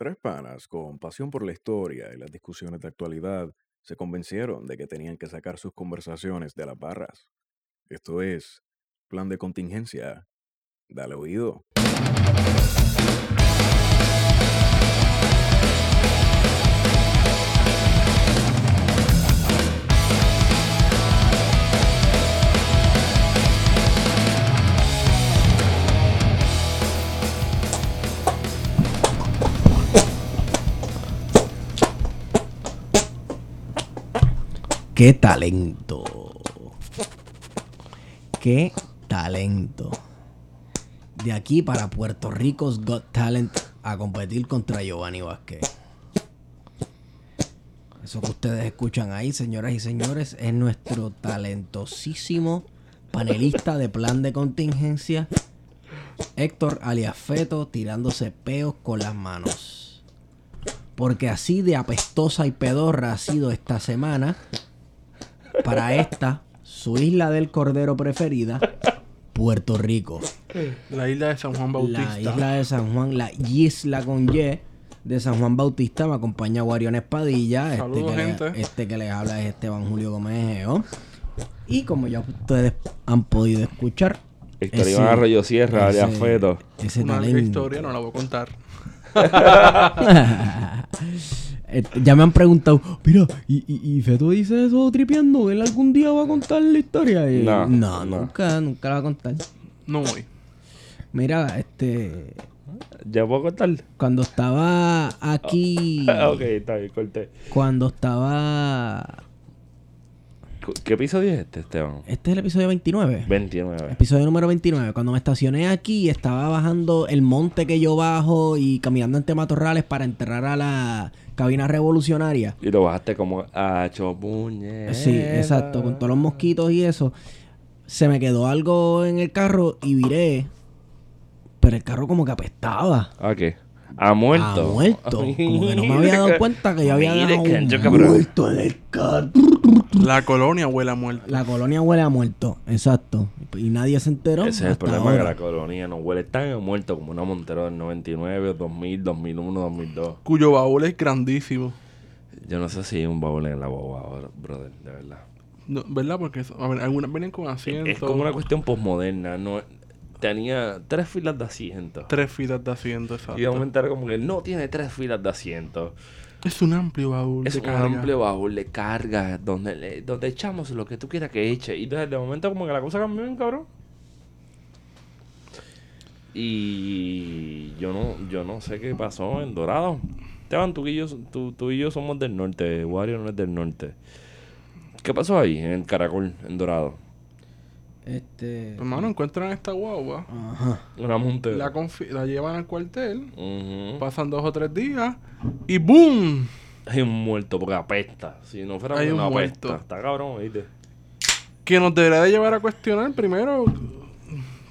Tres panas con pasión por la historia y las discusiones de actualidad se convencieron de que tenían que sacar sus conversaciones de las barras. Esto es Plan de Contingencia. Dale oído. ¡Qué talento! ¡Qué talento! De aquí para Puerto Rico's Got Talent a competir contra Giovanni Vázquez. Eso que ustedes escuchan ahí, señoras y señores, es nuestro talentosísimo panelista de plan de contingencia, Héctor alias Feto, tirándose peos con las manos. Porque así de apestosa y pedorra ha sido esta semana para esta, su isla del cordero preferida, Puerto Rico. La isla de San Juan Bautista. La isla de San Juan, la isla con Y de San Juan Bautista. Me acompaña Guarion Espadilla. Este Saludos, que, le- gente. este que les habla es Esteban Julio Gómez Geo. Y como ya ustedes han podido escuchar, Héctor ese- Iván Arroyo Sierra, alias ese- Feto. Ese Una historia, no la voy a contar. Este, ya me han preguntado, mira, ¿y, y, y Feto dice eso tripeando? ¿Él algún día va a contar la historia? Y- No, no, no. nunca, nunca la va a contar. No voy. Mira, este, ¿Ya puedo contar? cuando estaba aquí, ok, está bien, corté. cuando estaba, ¿Qué episodio es este, Esteban? este es el episodio 29. 29. Episodio número 29. Cuando me estacioné aquí, estaba bajando el monte que yo bajo y caminando entre matorrales para enterrar a la cabina revolucionaria. Y lo bajaste como a chopuñe. Sí, exacto, con todos los mosquitos y eso. Se me quedó algo en el carro y viré. Pero el carro como que apestaba. ¿A qué? ¿A muerto? A muerto. Como que no me había dado cuenta que yo había dejado un muerto en el carro. La colonia huele a muerto. La colonia huele a muerto, exacto. Y nadie se enteró. Ese es el problema que la colonia no huele tan a muerto como una Montero del 99, 2000, 2001, 2002. Cuyo baúl es grandísimo. Yo no sé si hay un baúl en la boba ahora, brother, de verdad. No, ¿Verdad? Porque a ver, algunas vienen con asientos. Es como una cuestión posmoderna, no tenía tres filas de asientos. Tres filas de asientos, exacto. Y era como que no tiene tres filas de asientos. Es un amplio baúl Es de un carga. amplio baúl de carga donde, le- donde echamos lo que tú quieras que eche. Y entonces de momento como que la cosa cambió bien, cabrón. Y yo no, yo no sé qué pasó en Dorado. Esteban, tú y yo, tú, tú y yo somos del norte. Wario no es del norte. ¿Qué pasó ahí en el Caracol, en Dorado? Este. Hermano, encuentran esta guagua. Ajá. Una montera. La, confi- la llevan al cuartel. Pasan dos o tres días. Y ¡boom! Hay un muerto porque apesta. Si no fuera Hay porque un no apesta. muerto. Está cabrón, ¿viste? Que nos debería de llevar a cuestionar primero.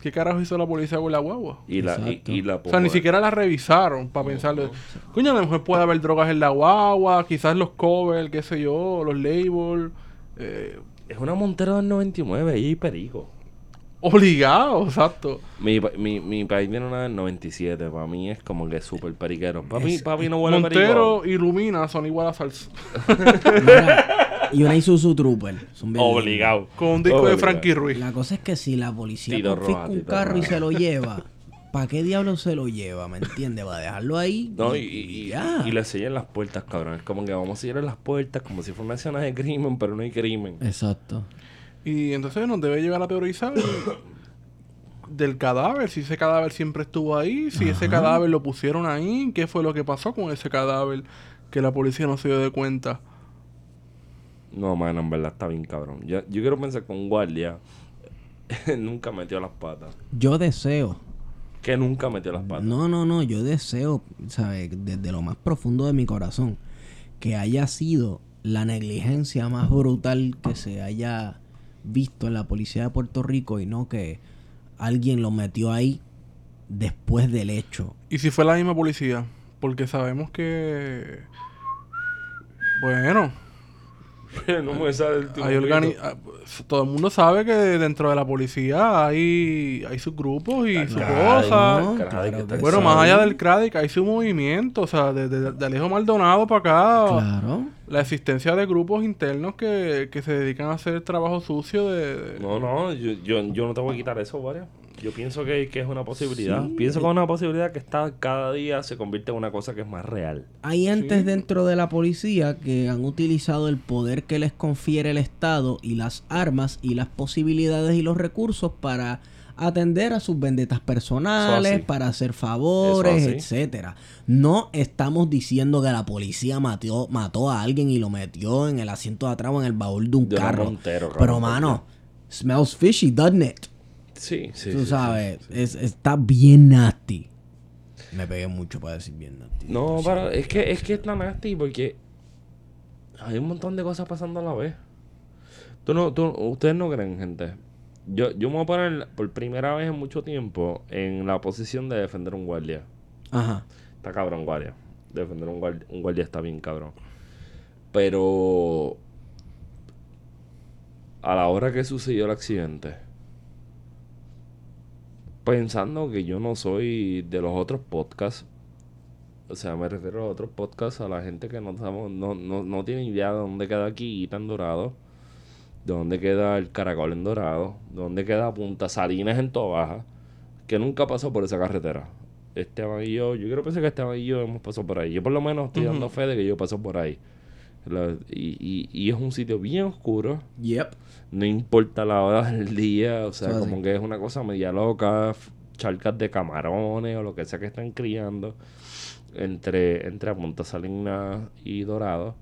¿Qué carajo hizo la policía con la guagua? Y la, y, Exacto. y la O sea, ni siquiera la revisaron para pensarle. Coño, a lo mejor puede haber drogas en la guagua, quizás los covers, qué sé yo, los labels. Eh, Es una Montero del 99 y perico. obligado, exacto. Mi, mi, mi país tiene una del 97. Para mí es como que súper periquero. Papi, Es- papi no huele a Montero perico. y Lumina son igual a salsa. Mira, y una Isuzu Trooper. Son bien Obligado. Con un disco de Obligado. Frankie Ruiz. La cosa es que si la policía Tito confisca Roja, un carro y se lo lleva, ¿para qué diablo se lo lleva? ¿Me entiendes? Va a dejarlo ahí. No, y, y, y- ya. y le sellan las puertas, cabrón. Es como que vamos a sellar las puertas como si fuera una escena de crimen, pero no hay crimen. Exacto. Y entonces nos debe llevar a teorizar del cadáver, si ese cadáver siempre estuvo ahí, si ese cadáver lo pusieron ahí, qué fue lo que pasó con ese cadáver que la policía no se dio de cuenta. No, mano, en verdad está bien, cabrón. Yo, yo quiero pensar que un guardia nunca metió las patas. Yo deseo. Que nunca metió las patas. No, no, no. Yo deseo, ¿sabes? Desde lo más profundo de mi corazón, que haya sido la negligencia más brutal que se haya visto en la policía de Puerto Rico y no que alguien lo metió ahí después del hecho. Y si fue la misma policía, porque sabemos que... Bueno, no me sale el Hay organi- ah, pues, todo el mundo sabe que dentro de la policía hay, hay sus grupos y sus cosas. Bueno, más allá del CRADIC, hay su movimiento, o sea, de, de, de Alejo Maldonado para acá, Claro. la existencia de grupos internos que, que se dedican a hacer trabajo sucio de... de- No, no, yo, yo, yo no te voy a quitar eso, Wario. Yo pienso que, que es una posibilidad. Sí. Pienso que es una posibilidad que está cada día se convierte en una cosa que es más real. Hay entes dentro de la policía que han utilizado el poder que les confiere el Estado y las armas y las posibilidades y los recursos para atender a sus vendetas personales, para hacer favores, etcétera. No estamos diciendo que la policía mató, mató a alguien y lo metió en el asiento de atrás o en el baúl de un De carro. Montero, Pero mano, smells fishy, doesn't it? Sí, sí. Tú sí, sabes, sí, sí. es- está bien nasty. Me pegué mucho para decir bien nasty. No, pero es que es que es tan nasty porque hay un montón de cosas pasando a la vez. Tú no, tú, ustedes no creen, gente. Yo, yo me voy a poner por primera vez en mucho tiempo en la posición de defender un guardia. Ajá. Está cabrón, guardia. Defender un guardia, un guardia está bien cabrón. Pero a la hora que sucedió el accidente, pensando que yo no soy de los otros podcasts, o sea, me refiero a otros podcasts, a la gente que no, estamos- no, no, no tiene idea de dónde queda aquí tan dorado, de dónde queda el caracol en dorado, de dónde queda Punta Salinas en Tobaja, que nunca pasó por esa carretera. Esteban y yo, yo quiero pensar que Esteban y yo hemos pasado por ahí. Yo por lo menos estoy dando fe de que yo paso por ahí. La- y, y, y es un sitio bien oscuro. Yep. No importa la hora del día. O sea, así. como que es una cosa media loca. Charcas de camarones o lo que sea que están criando. Entre, entre Punta Salinas y Dorado.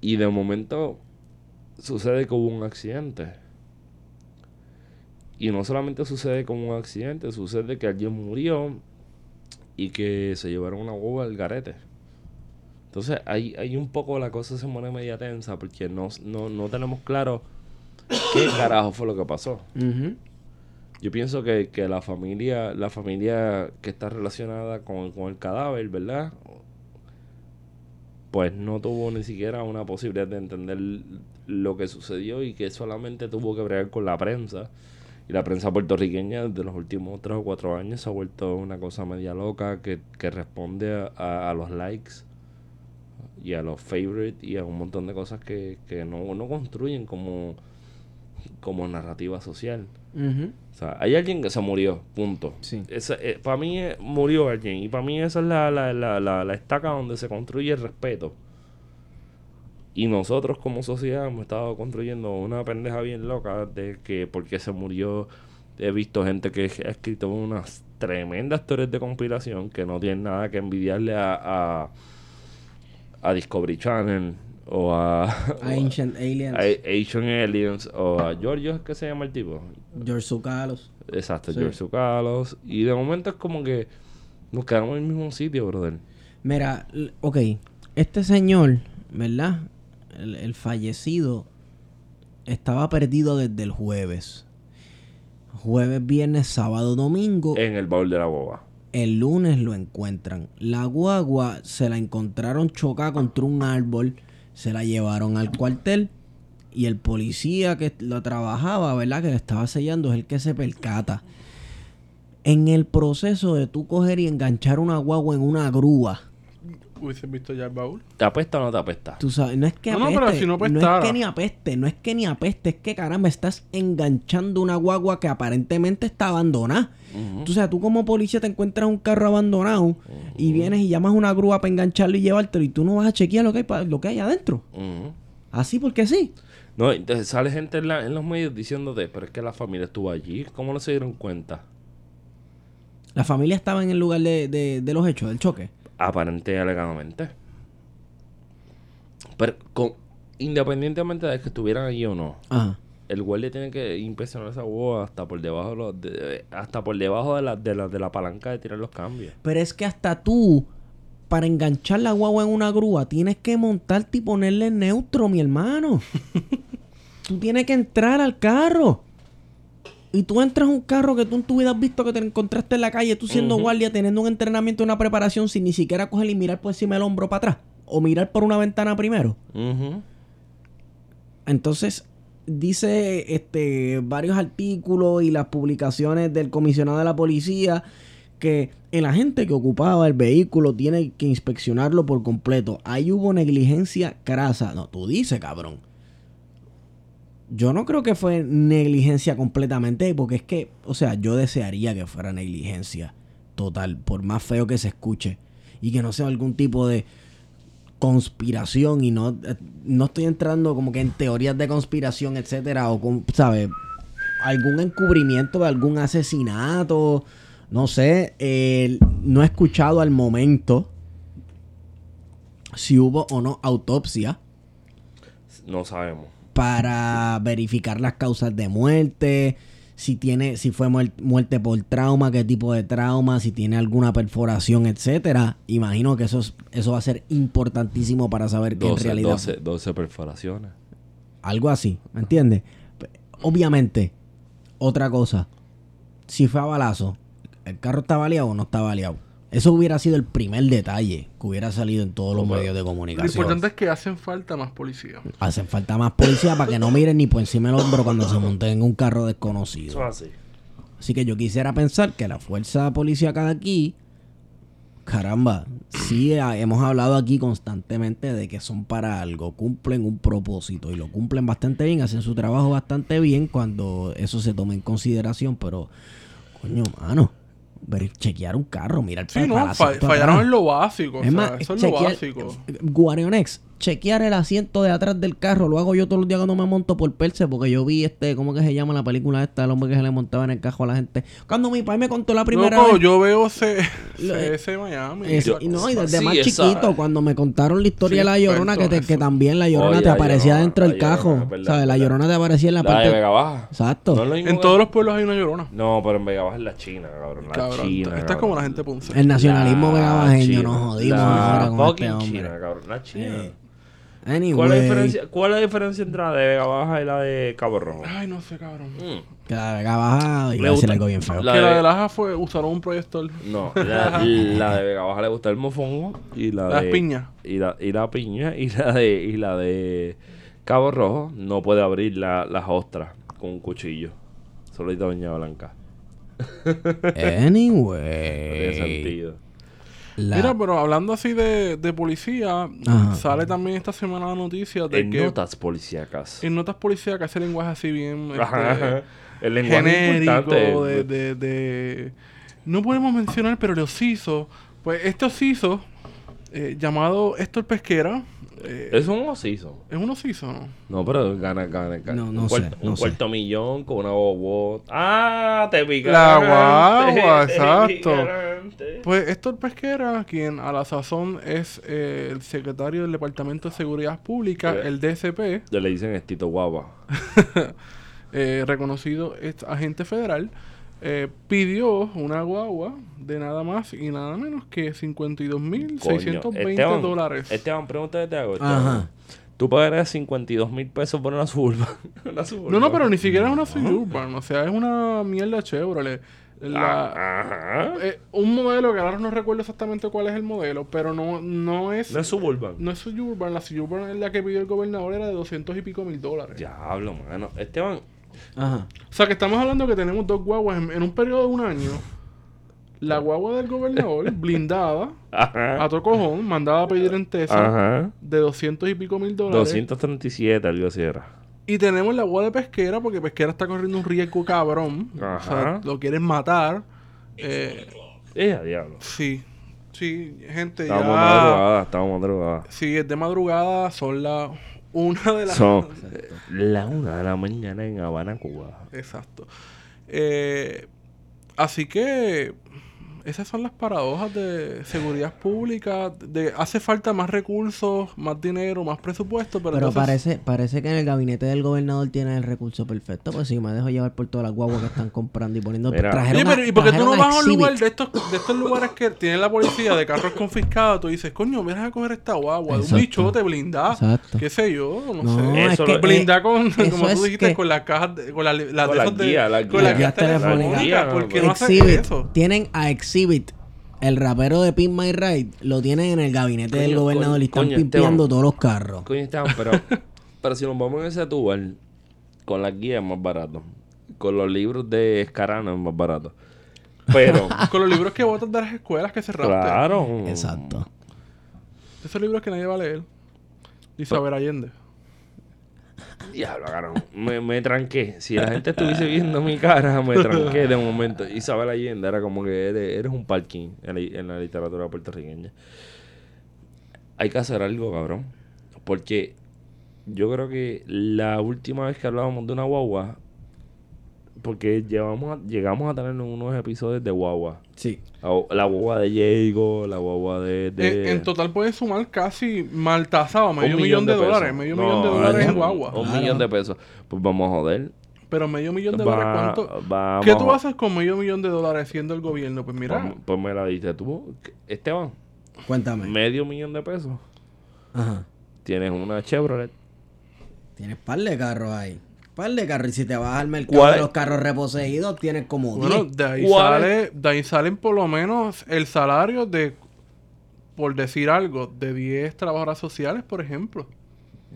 Y de momento sucede que hubo un accidente. Y no solamente sucede como un accidente, sucede que alguien murió y que se llevaron una hueva al garete. Entonces, ahí, ahí un poco la cosa se pone media tensa porque no, no, no tenemos claro qué carajo fue lo que pasó. Yo pienso que, que la familia, la familia que está relacionada con, con el cadáver, ¿verdad? Pues no tuvo ni siquiera una posibilidad de entender lo que sucedió y que solamente tuvo que bregar con la prensa. Y la prensa puertorriqueña de los últimos tres o cuatro años se ha vuelto una cosa media loca que, que responde a, a- a los likes y a los favorites y a un montón de cosas que, que no, no construyen como, como narrativa social. O sea, hay alguien que se murió, punto. Sí. para mí eh, murió alguien y para mí esa es la, la, la, la, estaca donde se construye el respeto. Y nosotros como sociedad hemos estado construyendo una pendeja bien loca de que porque se murió he visto gente que ha escrito unas tremendas teorías de conspiración que no tienen nada que envidiarle a, a, a Discovery Channel o a, Ancient Aliens. a Asian Aliens o a Giorgio, ¿es que se llama el tipo? George Zucalos. Exacto, Sí. George Zucalos. Y de momento es como que nos quedamos en el mismo sitio, brother. Mira, ok. Este señor, ¿verdad? El, el fallecido estaba perdido desde el jueves. Jueves, viernes, sábado, domingo. En el baúl de la boba. El lunes lo encuentran. La guagua se la encontraron chocada contra un árbol. Se la llevaron al cuartel. Y el policía que lo trabajaba, ¿verdad? Que le estaba sellando es el que se percata. En el proceso de tú coger y enganchar una guagua en una grúa. ¿Hubiese visto ya el baúl? ¿Te apesta o no te apesta? Tú sabes, no es que No, no, apeste. pero si no no es apestara. que ni apeste, no es que ni apeste, es que caramba, estás enganchando una guagua que aparentemente está abandonada. Ujú. Tú sabes, tú como policía te encuentras un carro abandonado y vienes y llamas a una grúa para engancharlo y llevártelo y tú no vas a chequear lo que hay, pa- lo que hay adentro. Así porque sí. No, entonces sale gente en, la- en los medios diciéndote, pero es que la familia estuvo allí. ¿Cómo no se dieron cuenta? La familia estaba en el lugar de, de- de los hechos, del choque. Aparente y alegadamente. Pero con- independientemente de que estuvieran allí o no, Ajá. el guardia tiene que inspeccionar esa boba hasta por debajo de, los- de- hasta por debajo de la, de, la, de la palanca de tirar los cambios. Pero es que hasta tú, para enganchar la guagua en una grúa, tienes que montarte y ponerle neutro, mi hermano. tú tienes que entrar al carro. Y tú entras a un carro que tú en tu vida has visto que te encontraste en la calle, tú siendo guardia, teniendo un entrenamiento, una preparación, sin ni siquiera coger y mirar por encima del hombro para atrás. O mirar por una ventana primero. Ujú. Entonces, dice este varios artículos y las publicaciones del comisionado de la policía que el agente que ocupaba el vehículo tiene que inspeccionarlo por completo. Ahí hubo negligencia crasa. No, tú dices, cabrón. Yo no creo que fue negligencia completamente, porque es que, o sea, yo desearía que fuera negligencia total, por más feo que se escuche, y que no sea algún tipo de conspiración y no, no estoy entrando como que en teorías de conspiración, etcétera, o con, ¿sabes? Algún encubrimiento de algún asesinato, no sé, no he escuchado al momento si hubo o no autopsia No sabemos. Para verificar las causas de muerte, si tiene, si fue muer- muerte por trauma, qué tipo de trauma, si tiene alguna perforación, etcétera. Imagino que eso es- eso va a ser importantísimo para saber que en 12, realidad 12, 12 perforaciones. algo así, ¿me entiendes? Obviamente, otra cosa, si fue a balazo, ¿el carro está baleado o no está baleado? Eso hubiera sido el primer detalle que hubiera salido en todos los medios de Lo comunicación. importante es que hacen falta más policías. Hacen falta más policía para que no miren ni por encima del hombro cuando se monten en un carro desconocido. Eso es así. Así que yo quisiera pensar que la fuerza policíaca de aquí, caramba, sí ah, hemos hablado aquí constantemente de que son para algo, cumplen un propósito y lo cumplen bastante bien, hacen su trabajo bastante bien cuando eso se toma en consideración, pero coño, mano, ver, chequear un carro, mirar Sí, para- no, fallaron en lo básico. o Es sea, más, eso es lo chequear, básico. Guarionex, chequear el asiento de atrás del carro, lo hago yo todos los días cuando me monto por Perse, porque yo vi este, ¿cómo que se llama la película esta? El hombre que se le montaba en el carro a la gente. Cuando mi padre me contó la primera Loco, vez. yo veo C- Lo- CS Miami. Eso, y no, y desde Sí, más esa- chiquito, cuando me contaron la historia Sí, de la llorona, que, te- que también la llorona Oye, te aparecía Llorona, dentro del verdad, ¿Sabes? La llorona te aparecía en la, La de parte. Vega Baja. Exacto. No En que- todos los pueblos hay una llorona. No, pero en Vega Baja es la China, cabrón. La Cabrón, China. esta es como la gente de Ponce. El nacionalismo vegabajeño, nos jodimos La ahora con este fucking. China, cabrón. La China. Anyway, ¿Cuál, es la diferencia, ¿Cuál es la diferencia entre la de Vega Baja y la de Cabo Rojo? Ay, no sé, cabrón. Mm. que la Vega Baja a decir gusta. algo bien feo. La que la de- de Laja fue, usaron un proyector. No, la, la de Vega Baja le gusta el mofongo y la Las de... piñas. Y la, y la piña y la de y la de Cabo Rojo no puede abrir la- las ostras con un cuchillo. Solita Doña Blanca. No tiene Anyway. sentido. La- Mira, pero hablando así de, de policía, Ajá. sale también esta semana la noticia de En que notas policíacas. en notas policíacas ese lenguaje así bien este, Ajá. El lenguaje genérico importante. de, de, de- no podemos mencionar pero el osiso pues este osiso eh, llamado Héctor Pesquera eh, Es un osiso. es un osiso ¿no? No, pero gana, gana, gana. No, no un sé, cuarto, no un sé. cuarto millón con una bobo. Ah, te picaste. La guagua, te exacto. Pues Héctor Pesquera quien a la sazón es eh, el secretario del Departamento de Seguridad Pública Eh. el DSP Ya le dicen estito guapa. eh, reconocido es agente federal, eh, pidió una guagua de nada más y nada menos que 52.620 Coño, Esteban, dólares. Esteban, pregúntate te hago. Esteban. Ajá. Tú pagarías 52 mil pesos por una suburban. una Suburban. No, no, pero ni siquiera es una Suburban, o sea, es una mierda Chevrolet. La- Ah, Ajá. eh, un modelo que ahora no recuerdo exactamente cuál es el modelo, pero no, no es No es suburban. no es Suburban, la Suburban es la que pidió el gobernador era de 200 y pico mil dólares. Diablo, mano. Esteban, Ajá. O sea, que estamos hablando que tenemos dos guaguas en, en un periodo de un año. La guagua del gobernador, blindada, a todo cojón, mandada a pedir en Tesa, Ajá. de 200 y pico mil dólares. 237, algo así era. Y tenemos la guagua de pesquera, porque pesquera está corriendo un riesgo cabrón. O sea, lo quieren matar. Eh, Eh, a diablo. sí, sí, gente, Estábamos ya. madrugadas, estábamos madrugadas. Sí, es de madrugada, son las una de las. Son la una de la mañana en Habana, Cuba. Exacto. Eh, así que esas son las paradojas de seguridad pública. De, hace falta más recursos, más dinero, más presupuesto, pero, Pero entonces- parece, parece que en el gabinete del gobernador tiene el recurso perfecto. Pues si me dejo llevar por todas las guaguas que están comprando y poniendo. Mira. trajeron Oye, pero ¿y por qué tú no vas a un lugar de estos, de estos lugares que tiene la policía de carros confiscados? Tú dices, coño, me a coger esta guagua, de un Exacto. bichote blindada, Exacto. qué sé yo, no, No, sé. es que lo- Blindada con, eso como tú dijiste, que- con las cajas, de- con, la, las Con de de- guías, las con las guías. guías telefónicas. telefónicas. ¿Por qué no hacen eso? Tienen a Exhibit. El rapero de Pin My Ride lo tienen en el gabinete del Coño, gobernador y están coño, pimpeando Esteban. todos los carros. Coño, Esteban, pero Pero si nos vamos en ese tubar, con la guía es más barato. Con los libros de Escarano es más barato. Pero, Con los libros que botas de las escuelas que cerraste. claro. Exacto. Esos libros que nadie va a leer. Isabel Allende. Diablo, cabrón. Me, me tranqué. Si la gente estuviese viendo mi cara, me tranqué de un momento. Isabel Allende era como que eres, un parking en la, literatura puertorriqueña. Hay que hacer algo, cabrón. Porque yo creo que la última vez que hablábamos de una guagua, porque llevamos llegamos a tener unos episodios de guagua. Sí. La, guagua de Diego, la guagua de... de- En, en total puedes sumar casi mal tasado, un medio millón, de, dólares. Medio No, millón de dólares en un- guagua. Un Claro. millón de pesos. Pues vamos a joder. Pero medio millón de Va- dólares, ¿cuánto? vamos ¿Qué tú haces con medio millón de dólares siendo el gobierno? Pues mira, Pues, pues me la diste tú. Esteban, Cuéntame. medio millón de pesos. Ajá. Tienes una Chevrolet. Tienes par de carros ahí. Par de carros. Y si te vas al mercado ¿Cuál? de los carros reposeídos, tienes como 10. bueno, de ahí, sale, de ahí salen por lo menos el salario de, por decir algo, de 10 trabajadoras sociales, por ejemplo.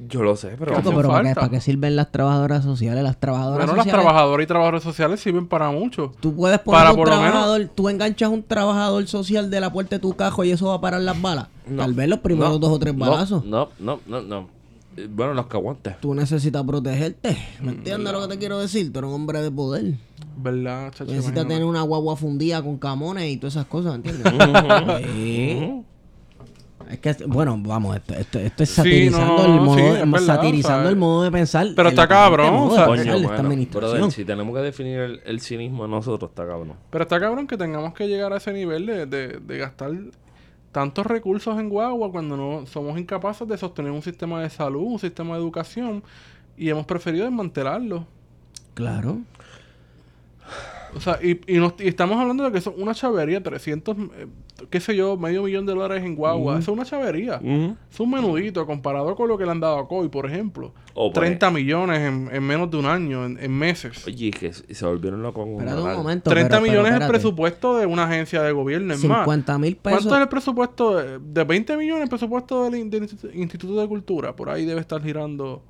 Yo lo sé, pero... ¿Qué Chaco, hacen pero ¿para qué, falta? para qué sirven las trabajadoras sociales? Las trabajadoras Bueno, las sociales. trabajadoras y trabajadores sociales sirven para mucho. Tú puedes poner Para un por lo menos- trabajador, tú enganchas un trabajador social de la puerta de tu cajo y eso va a parar las balas. No. Tal vez los primeros No, dos o tres no, balazos. No, no, no, no. Bueno, los que aguantes. Tú necesitas protegerte. ¿Me entiendes lo que te quiero decir? Tú eres un hombre de poder. ¿Verdad, chacho? Necesitas tener una guagua fundida con camones y todas esas cosas, ¿entiendes? Sí. Es que, bueno, vamos, esto, esto, esto es Sí, satirizando, no, el, modo, sí, es verdad, satirizando el modo de pensar. pero está cabrón, o sea, Coño, esta bueno, administración. brother, si tenemos que definir el, el cinismo de nosotros, está cabrón. Pero está cabrón que tengamos que llegar a ese nivel de, de- de gastar tantos recursos en guagua cuando no somos incapaces de sostener un sistema de salud, un sistema de educación y hemos preferido desmantelarlo. Claro. O sea, y, y, nos- y estamos hablando de que son una chavería, 300, eh, qué sé yo, medio millón de dólares en guagua. Eso es una chavería. Ujú. Es un menudito comparado con lo que le han dado a COI, por ejemplo. O por 30 millones en, en menos de un año, en, en meses. Oye, que se volvieron locos un momento. 30 pero- pero millones es el presupuesto de una agencia de gobierno, es más. 50 mil pesos. ¿Cuánto es el presupuesto? De, de 20 millones el presupuesto del, del Institu- Instituto de Cultura. Por ahí debe estar girando.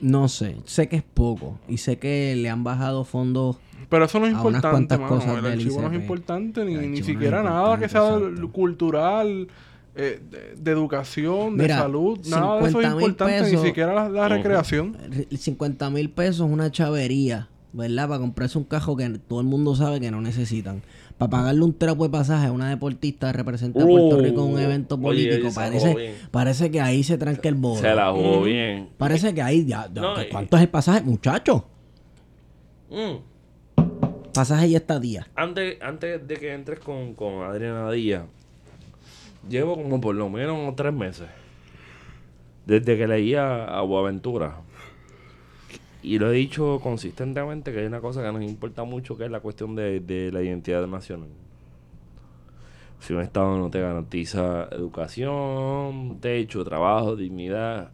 No sé. Sé que es poco. Y sé que le han bajado fondos. Pero eso no es A unas importante, mano. cosas El archivo no es importante, ni, ni no siquiera nada que sea exacto. cultural, eh, de, de educación, de salud. Nada de eso es 50.000 importante, ni siquiera la, recreación. 50 mil pesos es una chavería. ¿Verdad? Para comprarse un cajo que todo el mundo sabe que no necesitan. Para pagarle un trapo de pasaje a una deportista representa a Puerto Uh, Rico en un evento oye, político. parece, parece que ahí se tranca el bolo. Se la jugó bien. Parece que ahí ya. ya- No, que y- ¿Cuánto es el pasaje? Muchacho. Mm. Pasaje y estadía. Antes, antes de que entres con, con Adriana Díaz, llevo como por lo menos tres meses. Desde que leía a Boaventura. Y lo he dicho consistentemente que hay una cosa que nos importa mucho, que es la cuestión de, de la identidad nacional. Si un Estado no te garantiza educación, techo, trabajo, dignidad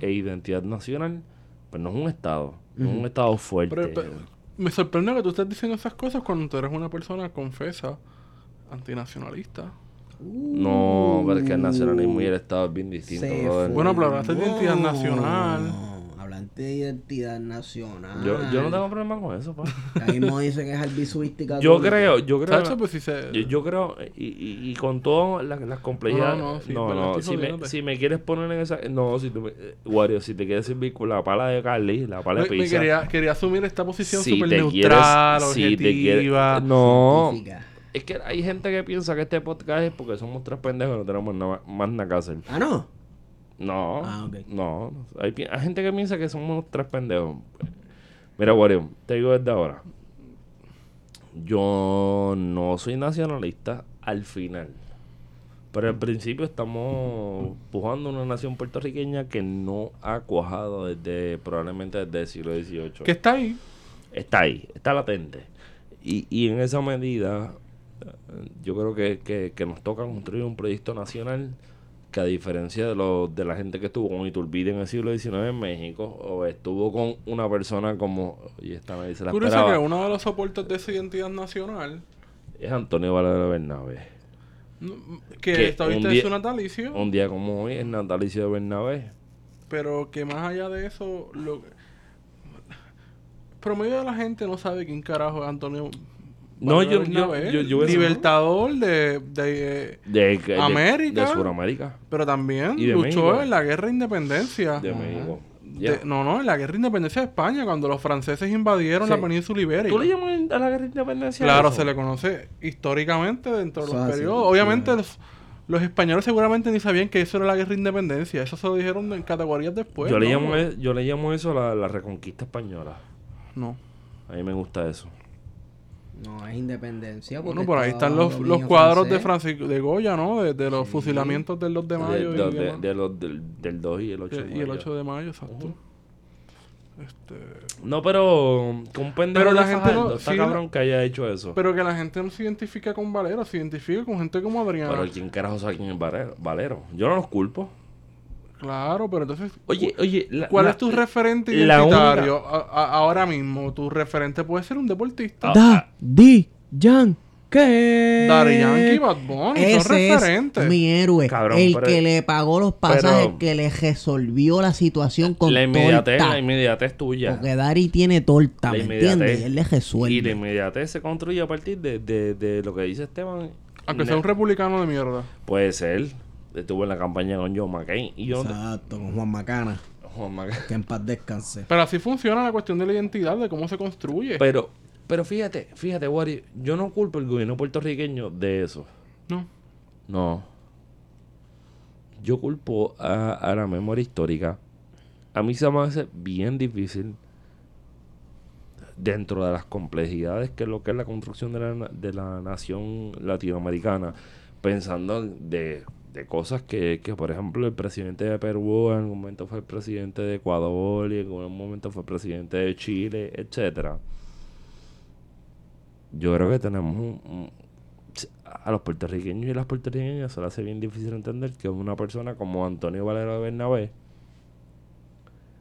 e identidad nacional, pues no es un Estado. No es un Estado fuerte. Pero- pero me sorprende que tú estés diciendo esas cosas cuando tú eres una persona confesa antinacionalista. No, pero es que el nacionalismo y el Estado es bien distinto. Bueno, pero hablaste de identidad nacional. De identidad nacional. Yo, yo no tengo problema con eso, pa. Ahí mismo dice que es albisuística. Yo creo, yo creo, Chacho, pues si se... yo, yo creo, y, y, y con todas las, las complejidades, No, no, sí, estoy si, me, jodiéndote. si me quieres poner en esa, no, si tú me, eh, Wario, si te quieres servir con la pala de Carly, la pala de me pizza, quería, quería asumir esta posición si súper te neutral, quieres, si te quieres, objetiva. no, Científica. es que hay gente que piensa que este podcast es porque somos tres pendejos y no tenemos nada, más nada que hacer. Ah, no. No, Ah, no. Hay, hay gente que piensa que somos tres pendejos. Mira, Wario, te digo desde ahora. Yo no soy nacionalista al final. Pero al principio estamos pujando una nación puertorriqueña que no ha cuajado desde probablemente desde el siglo XVIII. Que está ahí. Está ahí, está latente. Y, y en esa medida, eh, yo creo que, que, que nos toca construir un proyecto nacional que a diferencia de, lo, de la gente que estuvo con Iturbide en el siglo XIX en México, o estuvo con una persona como, y esta nadie se la Curioso que uno de los soportes de esa identidad nacional, es Antonio Valero Bernabé. que Que día- en su natalicio, Un día como hoy es natalicio de Bernabé. pero que más allá de eso, lo promedio de la gente no sabe quién carajo es Antonio. No, yo- yo- yo- yo libertador de, de- De, de- América. De Sudamérica. pero también Y de luchó México. en la guerra de independencia. De México. No, no, en la guerra de independencia de España, cuando los franceses invadieron Sí. la península ibérica. ¿Tú le llamas a la guerra de independencia? Claro, eso? se le conoce históricamente dentro de los así, periodos. sí. Obviamente los, los españoles seguramente ni sabían que eso era la guerra de independencia. Eso se lo dijeron en categorías después. yo, le llamo, e- yo le llamo eso la, la reconquista española. No. A mí me gusta eso. No, es independencia. Bueno, por ahí están los, los cuadros de francés. Francisco de Goya, ¿no? De, de los Sí. fusilamientos del 2 de De- mayo. de- y, de- de los del, del 2 y el 8 de y el mayo. 8 de mayo, exacto. Ujú. Este, No, pero con pendejo Pero la de gente Fajardo, no- está sí, cabrón que haya hecho eso. pero que la gente no se identifica con Valero, se identifica con gente como Adriana. Pero ¿quién carajo sabe quién es Valero? Valero? Yo no los culpo. Claro, pero entonces... Oye, oye... la- ¿Cuál la- es tu referente la identitario a- a- ahora mismo? Tu referente puede ser un deportista. Ah, Da, di, Yan, ¿qué? Daddy Yankee, Bad Bunny, son Ese es referentes. mi héroe. Cabrón, el pero- que le pagó los pasajes, pero- el que le resolvió la situación con La inmediatez, torta. la inmediatez tuya. Porque Dari tiene torta, La ¿me entiendes? Y él le Y la resuelve. inmediatez se construye a partir de, de, de lo que dice Esteban. Aunque sea Ne- un republicano de mierda. Puede ser. Estuvo en la campaña con John McCain. Y yo... Exacto, con Juan Macana. Juan McCain. Que en paz descanse. Pero así funciona la cuestión de la identidad, de cómo se construye. Pero, pero fíjate, fíjate, Wari, yo no culpo al gobierno puertorriqueño de eso. no. No. Yo culpo a, a la memoria histórica. A mí se me hace bien difícil dentro de las complejidades que es lo que es la construcción de la, de la nación latinoamericana, pensando de, de cosas que, que, por ejemplo, el presidente de Perú en algún momento fue el presidente de Ecuador y en algún momento fue el presidente de Chile, etcétera. Yo creo que tenemos un- un, a los puertorriqueños y las puertorriqueñas se les hace bien difícil entender que una persona como Antonio Valero de Bernabé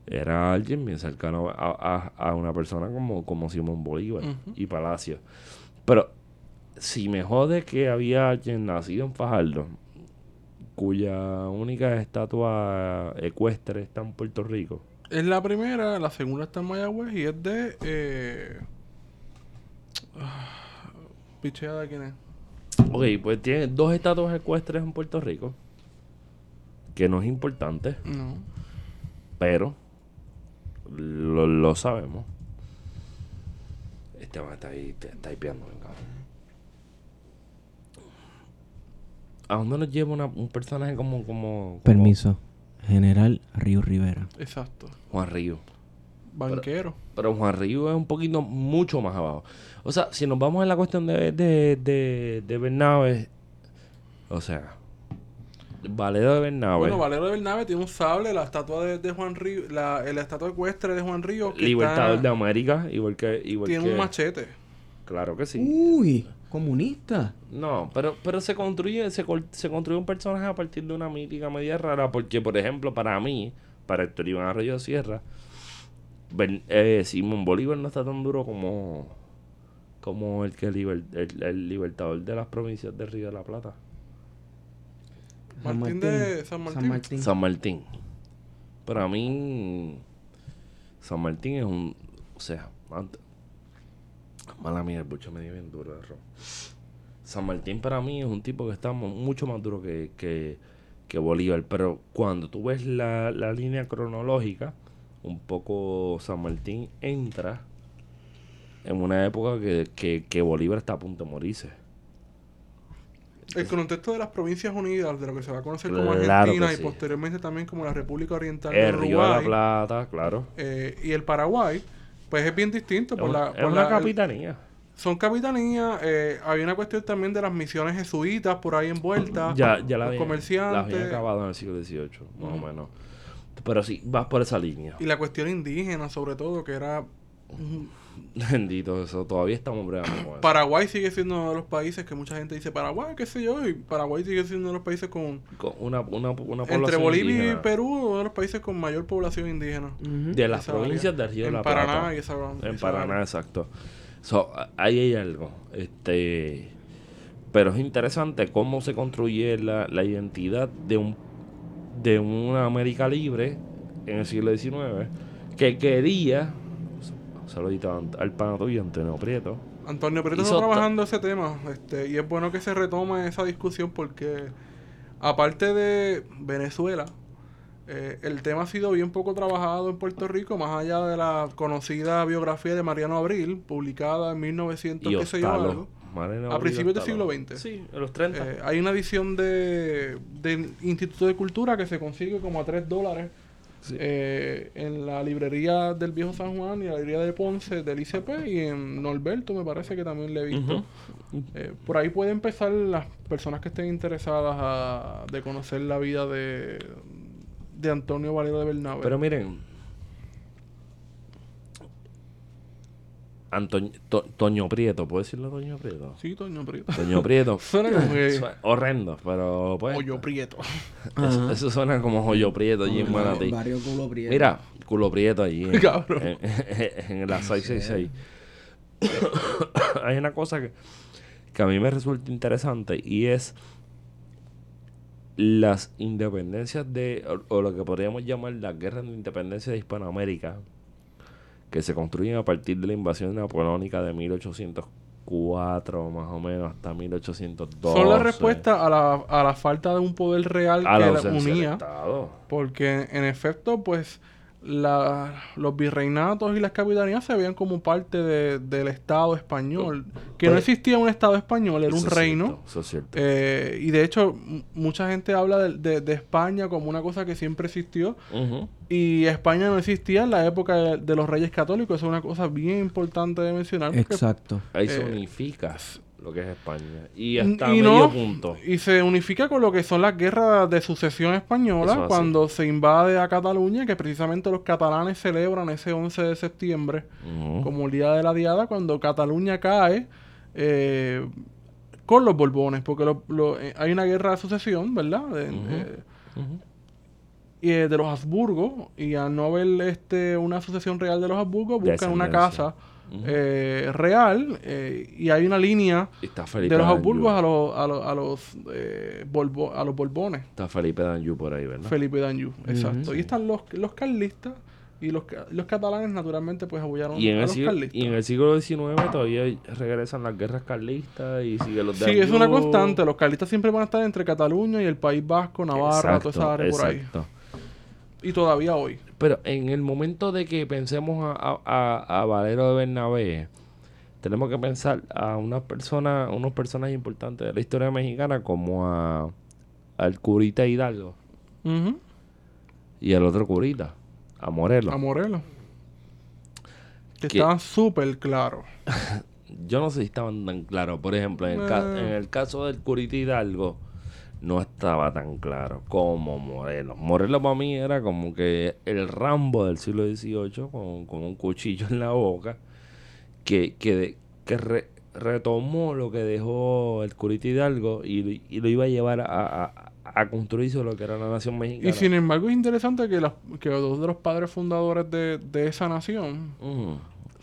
era alguien bien cercano a, a- a una persona como, como Simón Bolívar y Palacio. Pero si me jode que había alguien nacido en Fajardo cuya única estatua ecuestre está en Puerto Rico. Es la primera, la segunda está en Mayagüez y es de. Eh... ah, Picheada, ¿quién es? Ok, pues tiene dos estatuas ecuestres en Puerto Rico, que no es importante. No. pero lo, lo sabemos. Este man está ahí, está hipeando, venga. ¿A dónde nos lleva una- un personaje como, como, como Permiso. General Río Rivera. Exacto. Juan Río? Banquero. Pero Juan Río es un poquito mucho más abajo. O sea, si nos vamos en la cuestión de, de, de, de Bernabe, o sea, Valero de Bernabe, Bueno, Valero de Bernabe tiene un sable, la estatua de, de Juan Río, la, la estatua ecuestre de Juan Río. Que Libertador está- de América, igual que... Igual Tiene que un machete. Claro que sí. Uy, comunista. No, pero, pero se construye, se, se construye un personaje a partir de una mítica media rara, porque por ejemplo, para mí, para Héctor Iván Arroyo Sierra, Ben- eh, Simón Bolívar no está tan duro como, como el que liber- el, el libertador de las provincias de Río de la Plata. San Martín de San Martín. San Martín. Para mí, San Martín es un. O sea, ant- mala mía, el bucho me dio bien duro de ron. San Martín para mí es un tipo que está mu- mucho más duro que, que, que Bolívar. Pero cuando tú ves la, la línea cronológica, un poco San Martín entra en una época que, que, que Bolívar está a punto de morirse. El contexto de las Provincias Unidas, de lo que se va a conocer como Argentina y posteriormente también como la República Oriental de El Río de la Uruguay Plata, claro. eh, y el Paraguay, pues es bien distinto. Es Por una, la, es por una la- capitanía. son capitanías, eh, había una cuestión también de las misiones jesuitas por ahí envueltas, Ya, ya la comerciantes la había acabado en el siglo XVIII, más o menos. Pero sí, vas por esa línea. y la cuestión indígena sobre todo, que era... Bendito eso, todavía estamos bregando con eso. Paraguay sigue siendo uno de los países que mucha gente dice Paraguay, qué sé yo, y Paraguay sigue siendo uno de los países con... Con una, una, una Entre población Bolivia indígena. y Perú, uno de los países con mayor población indígena. De las provincias del Río de la Paraná Plata. y esa- En esa Paraná, área. exacto. So, ahí hay algo. Este, pero es interesante cómo se construye la, la identidad de un de una América libre en el siglo XIX que quería, saludito al- al pana tuyo, Antonio Prieto, Antonio Prieto está trabajando ese tema este, y es bueno que se retome esa discusión porque aparte de Venezuela, eh, el tema ha sido bien poco trabajado en Puerto Rico, más allá de la conocida biografía de Mariano Abril, publicada en 1900, y qué sé yo, algo. Mariano A principios del siglo XX. Sí, en los 30. Eh, hay una edición de, del Instituto de Cultura que se consigue como a 3 dólares Sí. eh, en la librería del Viejo San Juan y la librería de Ponce del ICP y en Norberto me parece que también le he visto. Eh, por ahí puede empezar las personas que estén interesadas a, de conocer la vida de, de Antonio Valero de Bernabe. Pero miren, Antonio, To- Toño Prieto, ¿puedo decirlo Toño Prieto? sí, Toño Prieto. Toño Prieto. Suena como que... Suena horrendo, pero pues. Hoyo Prieto. Eso, suena como joyo prieto allí en Manatí. Barrio culo prieto. Mira, culo prieto allí en, Cabrón. en, en la 666. Hay una cosa que, que a mí me resulta interesante y es las independencias de, o, o lo que podríamos llamar las guerras de independencia de Hispanoamérica, que se construyen a partir de la invasión napoleónica de 1804 más o menos hasta 1812. Son la respuesta a la, a la falta de un poder real a que la unía. Porque en efecto, pues la- los virreinatos y las capitanías se veían como parte de- del Estado español. Que no Pues- existía un Estado español, era un es reino. cierto, eso es cierto. Eh, y de hecho, mucha gente habla de, de- de España como una cosa que siempre existió. Ujú. Y España no existía en la época de, de los reyes católicos. Eso es una cosa bien importante de mencionar. porque- Exacto. Ahí se Eh, unifica lo que es España. Y Y hasta no, medio punto. Y se unifica con lo que son las guerras de sucesión española, cuando se invade a Cataluña, que precisamente los catalanes celebran ese 11 de septiembre como el Día de la Diada, cuando Cataluña cae eh, con los Borbones, porque lo- lo- eh, hay una guerra de sucesión, ¿verdad? De, eh, y, eh, de los Habsburgo, y al no haber este, una sucesión real de los Habsburgo, buscan una Descendencia. Eh, real, eh, y hay una línea de los. Habsburgos a los, a los, a los, eh, Borbo- a los Borbones. Está Felipe Danjou por ahí, ¿verdad? Felipe Danjou, exacto. Sí. Y están los, los carlistas y los, los catalanes naturalmente pues apoyaron y, en a el los siglo, carlistas. y en el siglo XIX todavía regresan las guerras carlistas y sigue los Sí, es una constante. Los carlistas siempre van a estar entre Cataluña y el País Vasco, Navarra, Exacto, toda esa área por ahí. exacto. Y todavía hoy. Pero en el momento de que pensemos a, a- a- Valero de Bernabé, tenemos que pensar a unas personas, unos personajes importantes de la historia mexicana como a al curita Hidalgo Ujú. y al otro curita, a Morelos. A Morelos. Que Que- estaban súper claros. Yo no sé si estaban tan claros. Por ejemplo, en el, ca- Eh. en el caso del curita Hidalgo, no estaba tan claro como Morelos. Morelos para mí era como que el Rambo del siglo XVIII con, con un cuchillo en la boca que, que, que re- retomó lo que dejó el curita Hidalgo y, y lo iba a llevar a, a, a construirse lo que era la nación mexicana. Y sin embargo es interesante que, las- que dos de los padres fundadores de, de esa nación.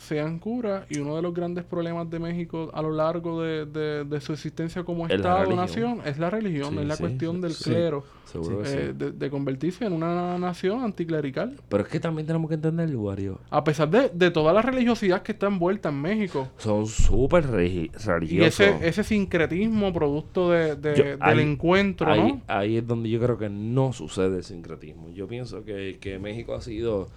Sean curas y uno de los grandes problemas de México a lo largo de, de- de su existencia como Es la Estado, religión. nación, es la religión, Sí, es la sí, cuestión sí, del clero, eh, de, de convertirse en una nación anticlerical. Pero es que también tenemos que entender, Wario. A pesar de, de toda la religiosidad que está envuelta en México. Son súper regi- Y religiosos. ese, ese sincretismo producto de, de- Yo- del ahí- encuentro, ahí, ¿no? ahí es donde yo creo que no sucede el sincretismo. Yo pienso que, que México ha sido...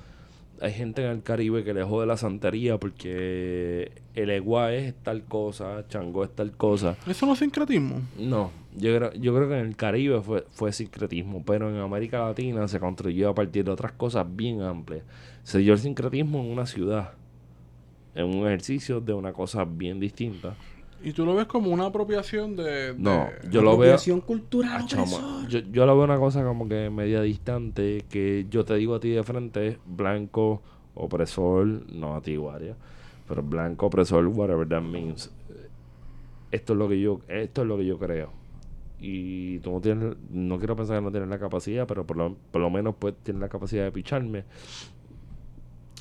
Hay gente en el Caribe que le jode la santería porque el Eguá es tal cosa, Changó es tal cosa. Eso no es sincretismo. No, yo creo, yo creo que en el Caribe fue, fue sincretismo, pero en América Latina se construyó a partir de otras cosas bien amplias. Se dio el sincretismo en una ciudad, en un ejercicio de una cosa bien distinta. Y tú lo ves como una apropiación de... de- No, yo lo veo... Apropiación cultural Ah, chama, opresor. yo, yo lo veo una cosa como que media distante, que yo te digo a ti de frente, blanco, opresor, no a ti, Waria, pero blanco, opresor, whatever that means. Esto es lo que yo, esto es lo que yo creo. Y tú no tienes, no quiero pensar que no tienes la capacidad, pero por lo, por lo menos pues tienes la capacidad de picharme.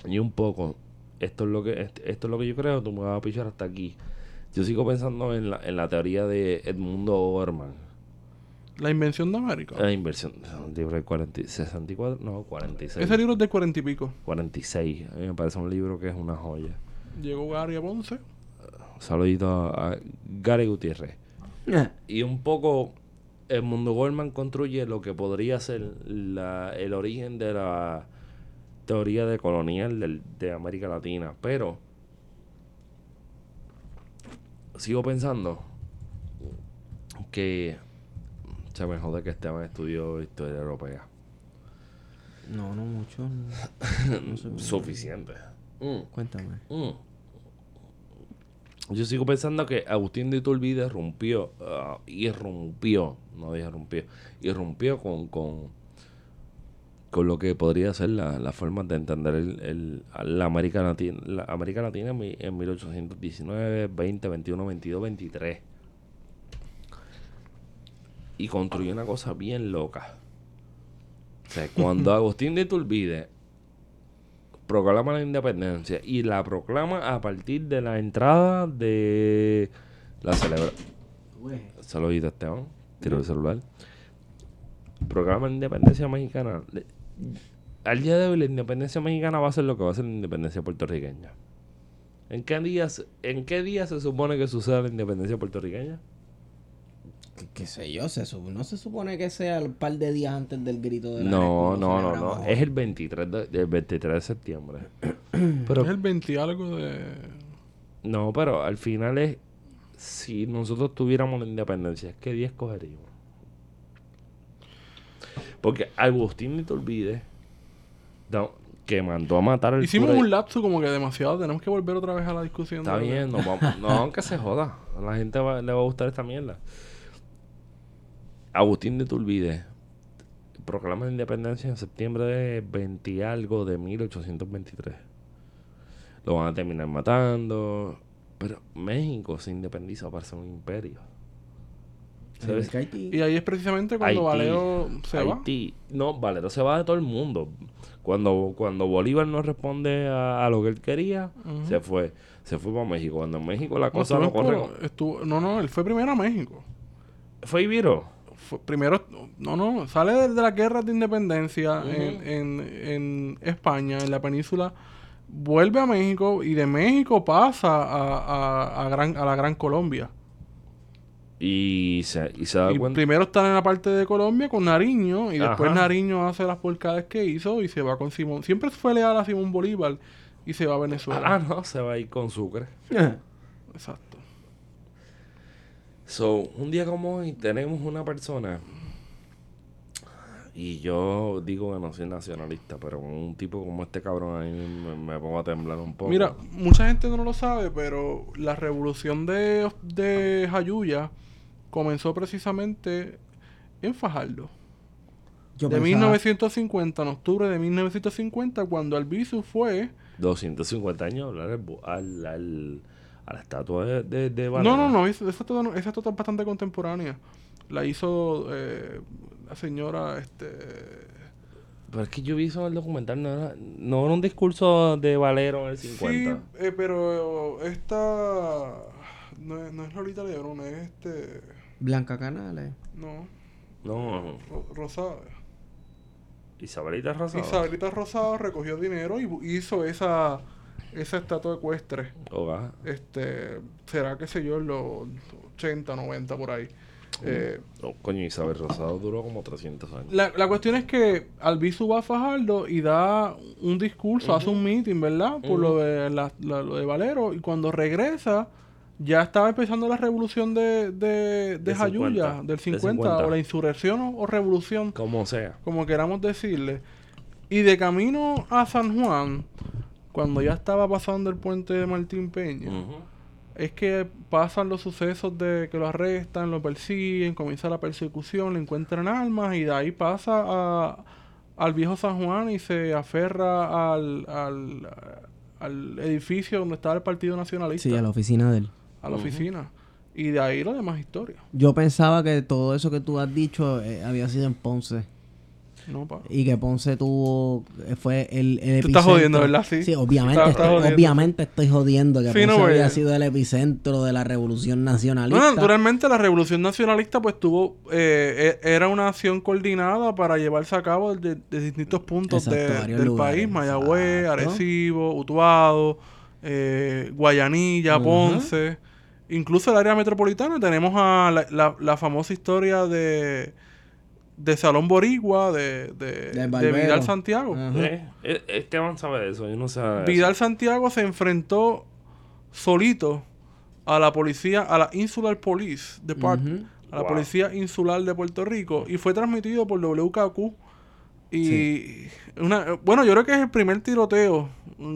Y un poco, esto es lo que, est- esto es lo que yo creo, tú me vas a pichar hasta aquí. Yo sigo pensando en la, en la teoría de Edmundo Orman La invención de América. La inversión. Un libro de 40, 64, no, 46. Ese libro es de cuarenta y pico. 46. A mí me parece un libro que es una joya. Llegó Gary a Ponce. Un saludito a Gary Gutiérrez. Y un poco el mundo Goldman construye lo que podría ser la- el origen de la teoría de colonial del- de América Latina. Pero sigo pensando que se me jode que Esteban estudió historia europea. No, no mucho. no. No sé. Suficiente. Mm. Cuéntame. Mm. Yo sigo pensando que Agustín de Iturbide rompió, ah, irrumpió, no dije rompió, irrumpió con, con, con lo que podría ser la, la forma de entender el, el- la, América Latina, la América Latina en, mi- en 1819, 20, 21, 22, 23. Y construyó una cosa bien loca. O sea, cuando Agustín de Iturbide proclama la independencia y la proclama a partir de la entrada de la celebra saludito Esteban tiró el celular proclama la independencia mexicana al día de hoy la independencia mexicana va a ser lo que va a ser la independencia puertorriqueña ¿en qué días en qué día se supone que suceda la independencia puertorriqueña? ¿Qué, qué sé yo? Se no se supone que sea el par de días antes del grito de la no no no no es el 23 de, el 23 de septiembre pero es el 20 y algo de. No, pero al final es si nosotros tuviéramos la independencia, ¿qué día escogeríamos? Porque Agustín de Iturbide no, que mandó a matar al Hicimos cura- un lapso como que demasiado. Tenemos que volver otra vez a la discusión. Está de- bien, no, vamos, no, aunque se joda. A la gente va- le va a gustar esta mierda. Agustín de Iturbide proclama la independencia en septiembre de 20 y algo de 1823. Lo van a terminar matando. Pero México se independiza para ser un imperio. ¿Sabes? Que Haití- Y ahí es precisamente cuando Haití, Valero se va. No, Valero se va de todo el mundo. Cuando, cuando Bolívar no responde a, a lo que él quería, se fue. Se fue para México. Cuando en México la No, cosa no en corre. Estuvo- no, no, él fue primero a México. Fue Ibiro. Fue- primero, no, no, sale de, de la guerra de independencia en, en, en España, en la península, vuelve a México y de México pasa a, a, a gran, a la Gran Colombia. Y se, y se da Y cuenta. primero están en la parte de Colombia con Nariño y después. Nariño hace las porcadas que hizo y se va con Simón. Siempre fue leal a Simón Bolívar y se va a Venezuela. Ah, no, se va a ir con Sucre. Exacto. So, un día como hoy tenemos una persona. Y yo digo que no soy nacionalista, pero un tipo como este cabrón ahí me, me pongo a temblar un poco. Mira, mucha gente no lo sabe, pero la revolución de, de Jayuya comenzó precisamente en Fajardo. Yo de pensaba- 1950, en octubre de 1950, cuando Albizu fue... 250 años hablar al, a la estatua de, de, de No, Valero. no, no, esa esa estatua no- esa estatua es bastante contemporánea. La hizo eh, la señora, este... Pero es que yo vi eso en el documental, no era, no era un discurso de Valero en el 50. Sí, eh, pero esta... No es, no es Lolita Lebrón, es este... Blanca Canales. No, No, Ro- Rosada. Isabelita Rosado. Isabelita Rosado recogió dinero y hizo esa, esa estatua ecuestre. Oga. Este, será, qué sé yo, en los 80, 90 por ahí. Eh, No, coño, Isabel Rosado duró como 300 años. la, la cuestión es que Albizu va a Fajardo y da un discurso, hace un meeting, ¿verdad? Por lo, de la- la- lo de Valero. Y cuando regresa, ya estaba empezando la revolución de, de, de De Jayuya, 50, del de 50, 50. o la insurrección o, o revolución. Como sea. como queramos decirle. Y de camino a San Juan, cuando ya estaba pasando el puente de Martín Peña, es que pasan los sucesos de que lo arrestan, lo persiguen, comienza la persecución, le encuentran armas y de ahí pasa a, al viejo San Juan y se aferra al, al, al edificio donde estaba el Partido Nacionalista, Sí, a la oficina de él. A la oficina. Y de ahí lo demás historia. Yo pensaba que todo eso que tú has dicho eh, había sido en Ponce. No, pa. Y que Ponce tuvo. eh, Fue el, el Tú estás jodiendo, ¿verdad? Sí. Sí, obviamente. Estoy, jodiendo. obviamente estoy jodiendo que Sí, Ponce no, había pues. sido el epicentro de la revolución nacionalista. Bueno, naturalmente la revolución nacionalista pues tuvo, eh, e- era una acción coordinada para llevarse a cabo de, de distintos puntos Exacto, del lugares, país, Mayagüez. Arecibo, Utuado, eh, Guayanilla. Ponce, incluso el área metropolitana tenemos a la, la- la famosa historia de, de Salón Boricua, de, de, de. Vidal Santiago. Ajá. Eh, eh, Esteban sabe de eso, yo no sé de eso. Vidal Santiago se enfrentó solito a la policía, a la Insular Police Department, Ujú. a la Wow. Policía Insular de Puerto Rico, y fue transmitido por WKQ. Y una, bueno, yo creo que es el primer tiroteo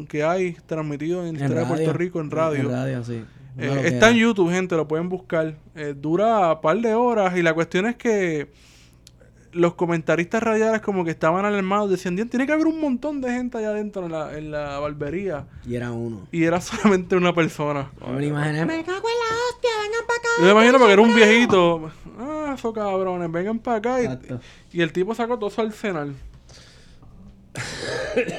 que hay transmitido en la En historia de Puerto radio. Rico en radio. En radio, sí. Eh, está en. YouTube, gente, lo pueden buscar. Eh, dura un par de horas y la cuestión es que los comentaristas radiales como que estaban alarmados, decían, "Dios, tiene que haber un montón de gente allá adentro en la, en la barbería. Y era uno. Y era solamente una persona. Yo me lo imaginé, me cago en la hostia, vengan para acá. Yo me imagino porque era un viejito. Ah, esos cabrones, vengan para acá. Y, y el tipo sacó todo su arsenal.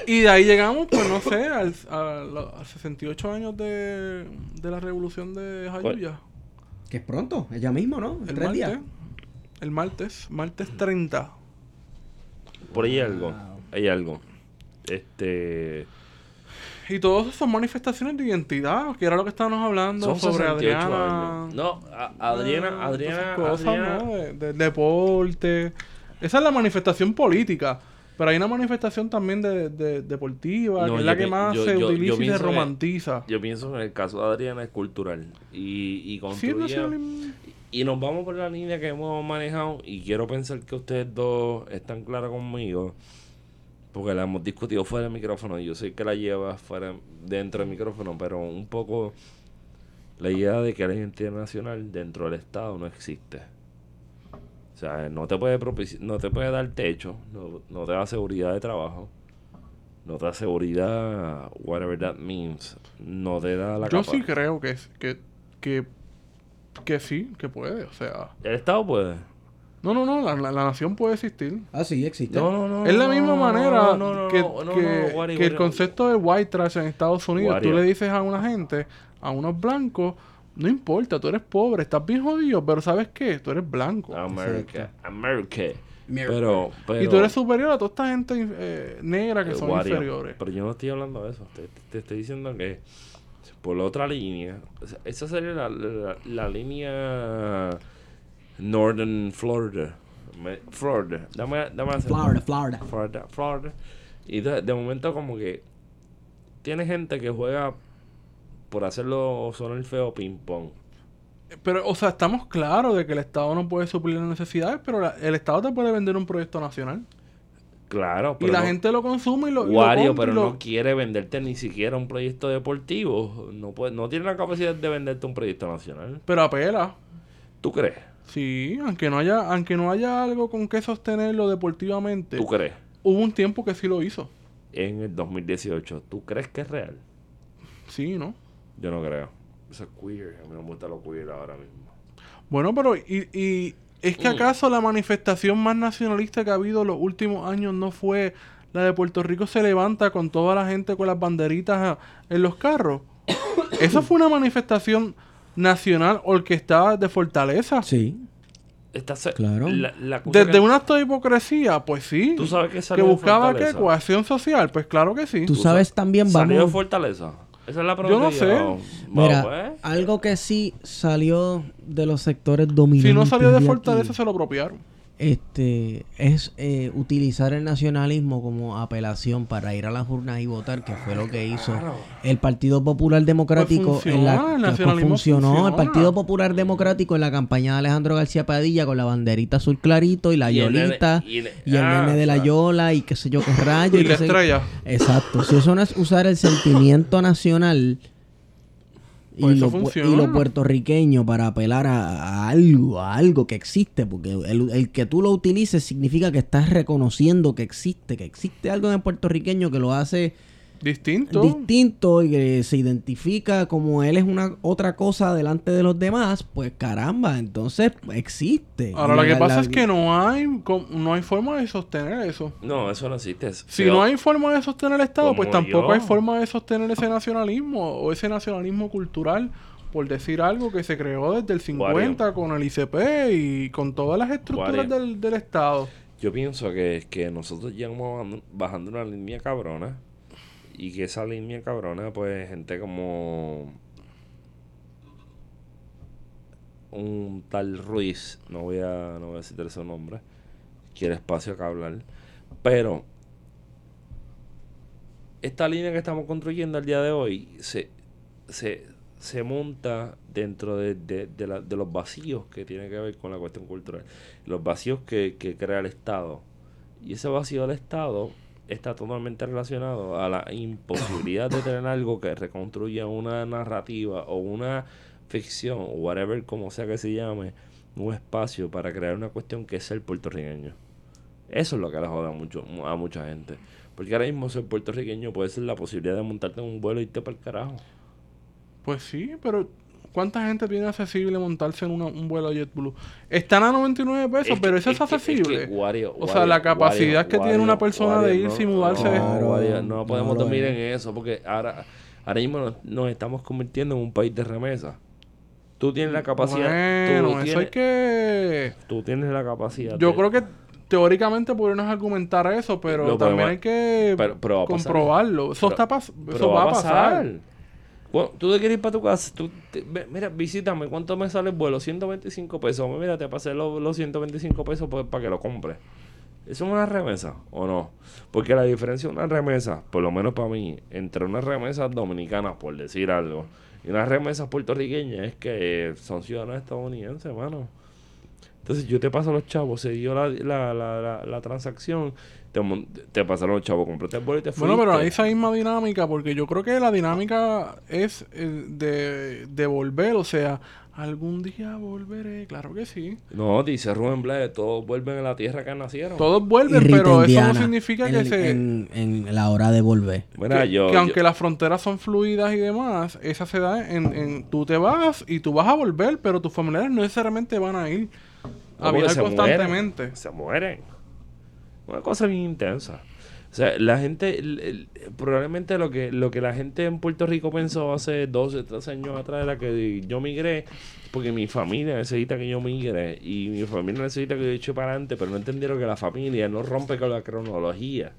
Y de ahí llegamos, pues no sé, al, a, a 68 años de, de la revolución de Jayuya. Que es pronto, es ya mismo, ¿no? El tres martes. días. El martes, martes 30. Por ahí hay algo, Wow. hay algo. Este... Y todas son manifestaciones de identidad, que era lo que estábamos hablando Son sobre 68 Adriana. años. No, a- Adriana, Ah, Adriana, cosas, ¿no? De, de- deporte. Esa es la manifestación política. Pero hay una manifestación también de, de- deportiva, No, que es la que más yo- se yo- yo utiliza y se que- romantiza. Yo pienso que en el caso de Adriana es cultural. Y, y Sí, construye- nacionalismo. Y nos vamos por la línea que hemos manejado. Y quiero pensar que ustedes dos están claros conmigo. Porque la hemos discutido fuera del micrófono. Yo sé que la lleva fuera dentro del micrófono. Pero un poco la idea de que la identidad nacional dentro del Estado no existe. O sea, no te puede propici- no te puede dar techo, no, no te da seguridad de trabajo, no te da seguridad, whatever that means, no te da la Yo capa- sí creo que, que, que, que sí, que puede. O sea, El Estado puede. no, no, no, la, la- la nación puede existir. Ah, sí, existe. No, no, no. Es la misma no, manera no, que, que- el concepto de white trash en Estados Unidos, tú le dices a una gente, a unos blancos, no importa, tú eres pobre, estás bien jodido, pero ¿sabes qué? Tú eres blanco. America, America. Pero, pero, y tú eres superior a toda esta gente eh, negra que eh, son inferiores. Pero yo no estoy hablando de eso. Te, te estoy diciendo que por la otra línea, o sea, esa sería la, la, la línea Northern Florida. Me- Florida. Dame, dame hacer- Florida, Florida. Florida, Florida. Y de, de momento como que tiene gente que juega por hacerlo sonar feo ping pong. Pero, o sea, estamos claros de que el Estado no puede suplir las necesidades, pero la- el Estado te puede vender un proyecto nacional. Claro, Y pero la no- gente lo consume y lo, y lo Wario, y pero lo- no quiere venderte ni siquiera un proyecto deportivo. No puede, no tiene la capacidad de venderte un proyecto nacional. Pero apela. ¿Tú crees? Sí, aunque no haya, aunque no haya algo con que sostenerlo deportivamente, ¿Tú crees? hubo un tiempo que sí lo hizo. En el 2018, ¿tú crees que es real? Sí, ¿no? Yo no creo. Eso es queer. A mí no me gusta lo queer ahora mismo. Bueno, pero y, y es que Mm. acaso la manifestación más nacionalista que ha habido en los últimos años no fue la de Puerto Rico se levanta con toda la gente con las banderitas en los carros. Esa fue una manifestación nacional orquestada de fortaleza. Sí. Esta se- Claro. La, la cosa Desde que- un acto de hipocresía, pues sí. ¿Tú sabes que que salió de buscaba qué cohesión social, pues claro que sí. Tú sabes también, ¿Salió de vamos... Fortaleza? Esa es la Yo pregunta. no que sé. yo- Bueno, Mira, pues, algo que sí salió de los sectores dominantes. Si no salió de aquí, fortaleza, se lo apropiaron. Este es eh, utilizar el nacionalismo como apelación para ir a las urnas y votar, que fue lo que hizo el Partido Popular Democrático Pues en la funciona, el que pues funcionó. El. Partido Popular Democrático en la campaña de Alejandro García Padilla con la banderita azul clarito y la Y el yolita y y, el- el ah, nene de la yola y qué sé yo qué rayo Y la sé- estrella. Exacto, si eso no es usar el sentimiento nacional y, Pues lo, y lo puertorriqueño para apelar a, a algo, a algo que existe, porque el, el que tú lo utilices significa que estás reconociendo que existe, que existe algo en el puertorriqueño que lo hace Distinto. distinto y que se identifica como él es una otra cosa delante de los demás, pues caramba, entonces existe. Ahora lo que pasa la- es que no hay no hay forma de sostener eso. No, eso no existe. Si no hay forma de sostener el Estado, pues tampoco yo. hay forma de sostener ese nacionalismo o ese nacionalismo cultural, por decir algo que se creó desde el 50 con el ICP y con todas las estructuras del, del Estado. Yo pienso que, que nosotros llevamos bajando, bajando una línea cabrona y que esa línea cabrona, pues gente como un tal Ruiz, no voy a, no voy a citar su nombre, quiere espacio que hablar, pero esta línea que estamos construyendo al día de hoy se, se, se monta dentro de, de- de la- de los vacíos que tiene que ver con la cuestión cultural. Los vacíos que, que crea el Estado. Y ese vacío del Estado está totalmente relacionado a la imposibilidad de tener algo que reconstruya una narrativa o una ficción o whatever como sea que se llame, un espacio para crear una cuestión que es el puertorriqueño. Eso es lo que le joda mucho, a mucha gente. Porque ahora mismo ser puertorriqueño puede ser la posibilidad de montarte en un vuelo y irte para el carajo. Pues sí, pero ¿cuánta gente tiene accesible montarse en una- un vuelo JetBlue? Están a 99 pesos, Es que- pero eso es, accesible. que Wario- O sea, Wario- la capacidad Wario- que tiene una Wario- persona de irse y mudarse no, de- no, Wario, no No podemos dormir es. en eso porque ahora, ahora mismo nos, nos estamos convirtiendo en un país de remesa. Tú tienes la capacidad. Bueno, tú, eso hay que... tú tienes la capacidad. Yo de- creo que teóricamente podríamos argumentar eso, pero Lo también podemos- hay que pero- pero comprobarlo. Eso, Pero- está pas- pero eso va a pasar. Tú te quieres ir para tu casa. Tú mira, visítame. ¿Cuánto me sale el vuelo? 125 pesos. Mira, te pasé los, los 125 pesos pues, para que lo compres. ¿Eso es una remesa o no? Porque la diferencia de una remesa, por lo menos para mí, entre unas remesas dominicanas, por decir algo, y unas remesas puertorriqueñas es que son ciudadanos estadounidenses, mano. Entonces yo te paso los chavos, se dio la, la, la, la transacción, te, pasaron los chavos, compraste el vuelo y te fuiste. Bueno, pero hay esa misma dinámica, porque yo creo que la dinámica es eh, de, de volver, o sea, algún día volveré, claro que sí. No, dice Rubén Blades, todos vuelven a la tierra que nacieron. Todos vuelven, Irrita pero eso no significa que en, se... en- en la hora de volver. Mira, que, yo, que yo- aunque las fronteras son fluidas y demás, esa se da en, en tú te vas y tú vas a volver, pero tus familiares no necesariamente van a ir a viajar se constantemente. mueren, se mueren. Una cosa bien intensa. O sea, la gente, probablemente lo que, lo que la gente en Puerto Rico pensó hace 12, 13 años atrás era que yo migré porque mi familia necesita que yo migre y mi familia necesita que yo eche para adelante, pero no entendieron que la familia no rompe con la cronología.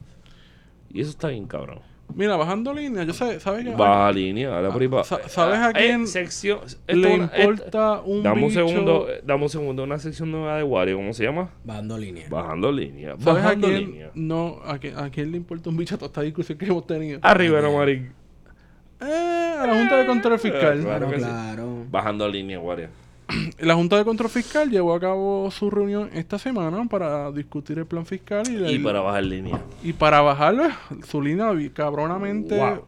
Y eso está bien cabrón. Mira, bajando línea, yo sé, ¿sabes qué? Baja línea, dale por ahí ¿sabes a Eh, quién sección, esto Le una- importa un Dame un bicho? segundo, eh, dame un segundo, una sección nueva de Wario, ¿cómo se llama? Bajando línea. Bajando línea, ¿Sabes a bajando quién? línea. No, a quién, a quién le importa un bicho toda esta discusión que hemos tenido. Arriba, no, Marín. Eh, a la Junta de Control Fiscal. Claro Claro, que sí. claro. Bajando línea, Wario. La Junta de Control Fiscal llevó a cabo su reunión esta semana para discutir el plan fiscal y, la- Y para bajar línea. y para bajarlo su línea cabronamente Wow.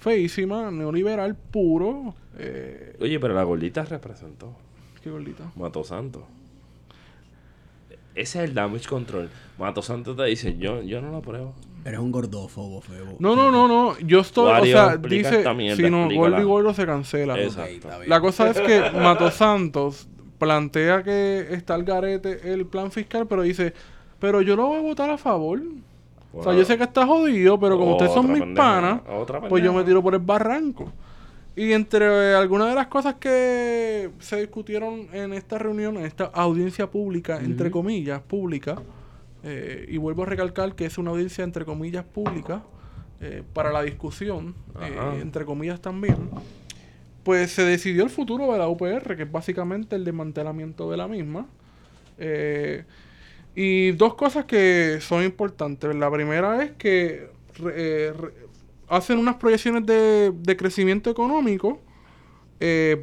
feísima, neoliberal puro. Eh, Oye, pero la gordita representó. qué gordita. Mato Santo. Ese es el damage control. Mato Santo te dice, yo, yo no lo apruebo. Eres un gordófobo, febo. No, no, no, no. Yo estoy, Wario, o sea, dice, si no, gordo y gordo se cancela. Exacto. está bien. La cosa es que Mato Santos plantea que está al garete el plan fiscal, pero dice, pero yo lo voy a votar a favor. O sea, yo sé que está jodido, pero como ustedes son mis panas, pues yo me tiro por el barranco. Y entre eh, algunas de las cosas que se discutieron en esta reunión, en esta audiencia pública, entre comillas, pública, eh, y vuelvo a recalcar que es una audiencia entre comillas pública, eh, para la discusión, eh, entre comillas también, pues se decidió el futuro de la UPR, que es básicamente el desmantelamiento de la misma. Y dos cosas que son importantes. La primera es que re- re- hacen unas proyecciones de, de crecimiento económico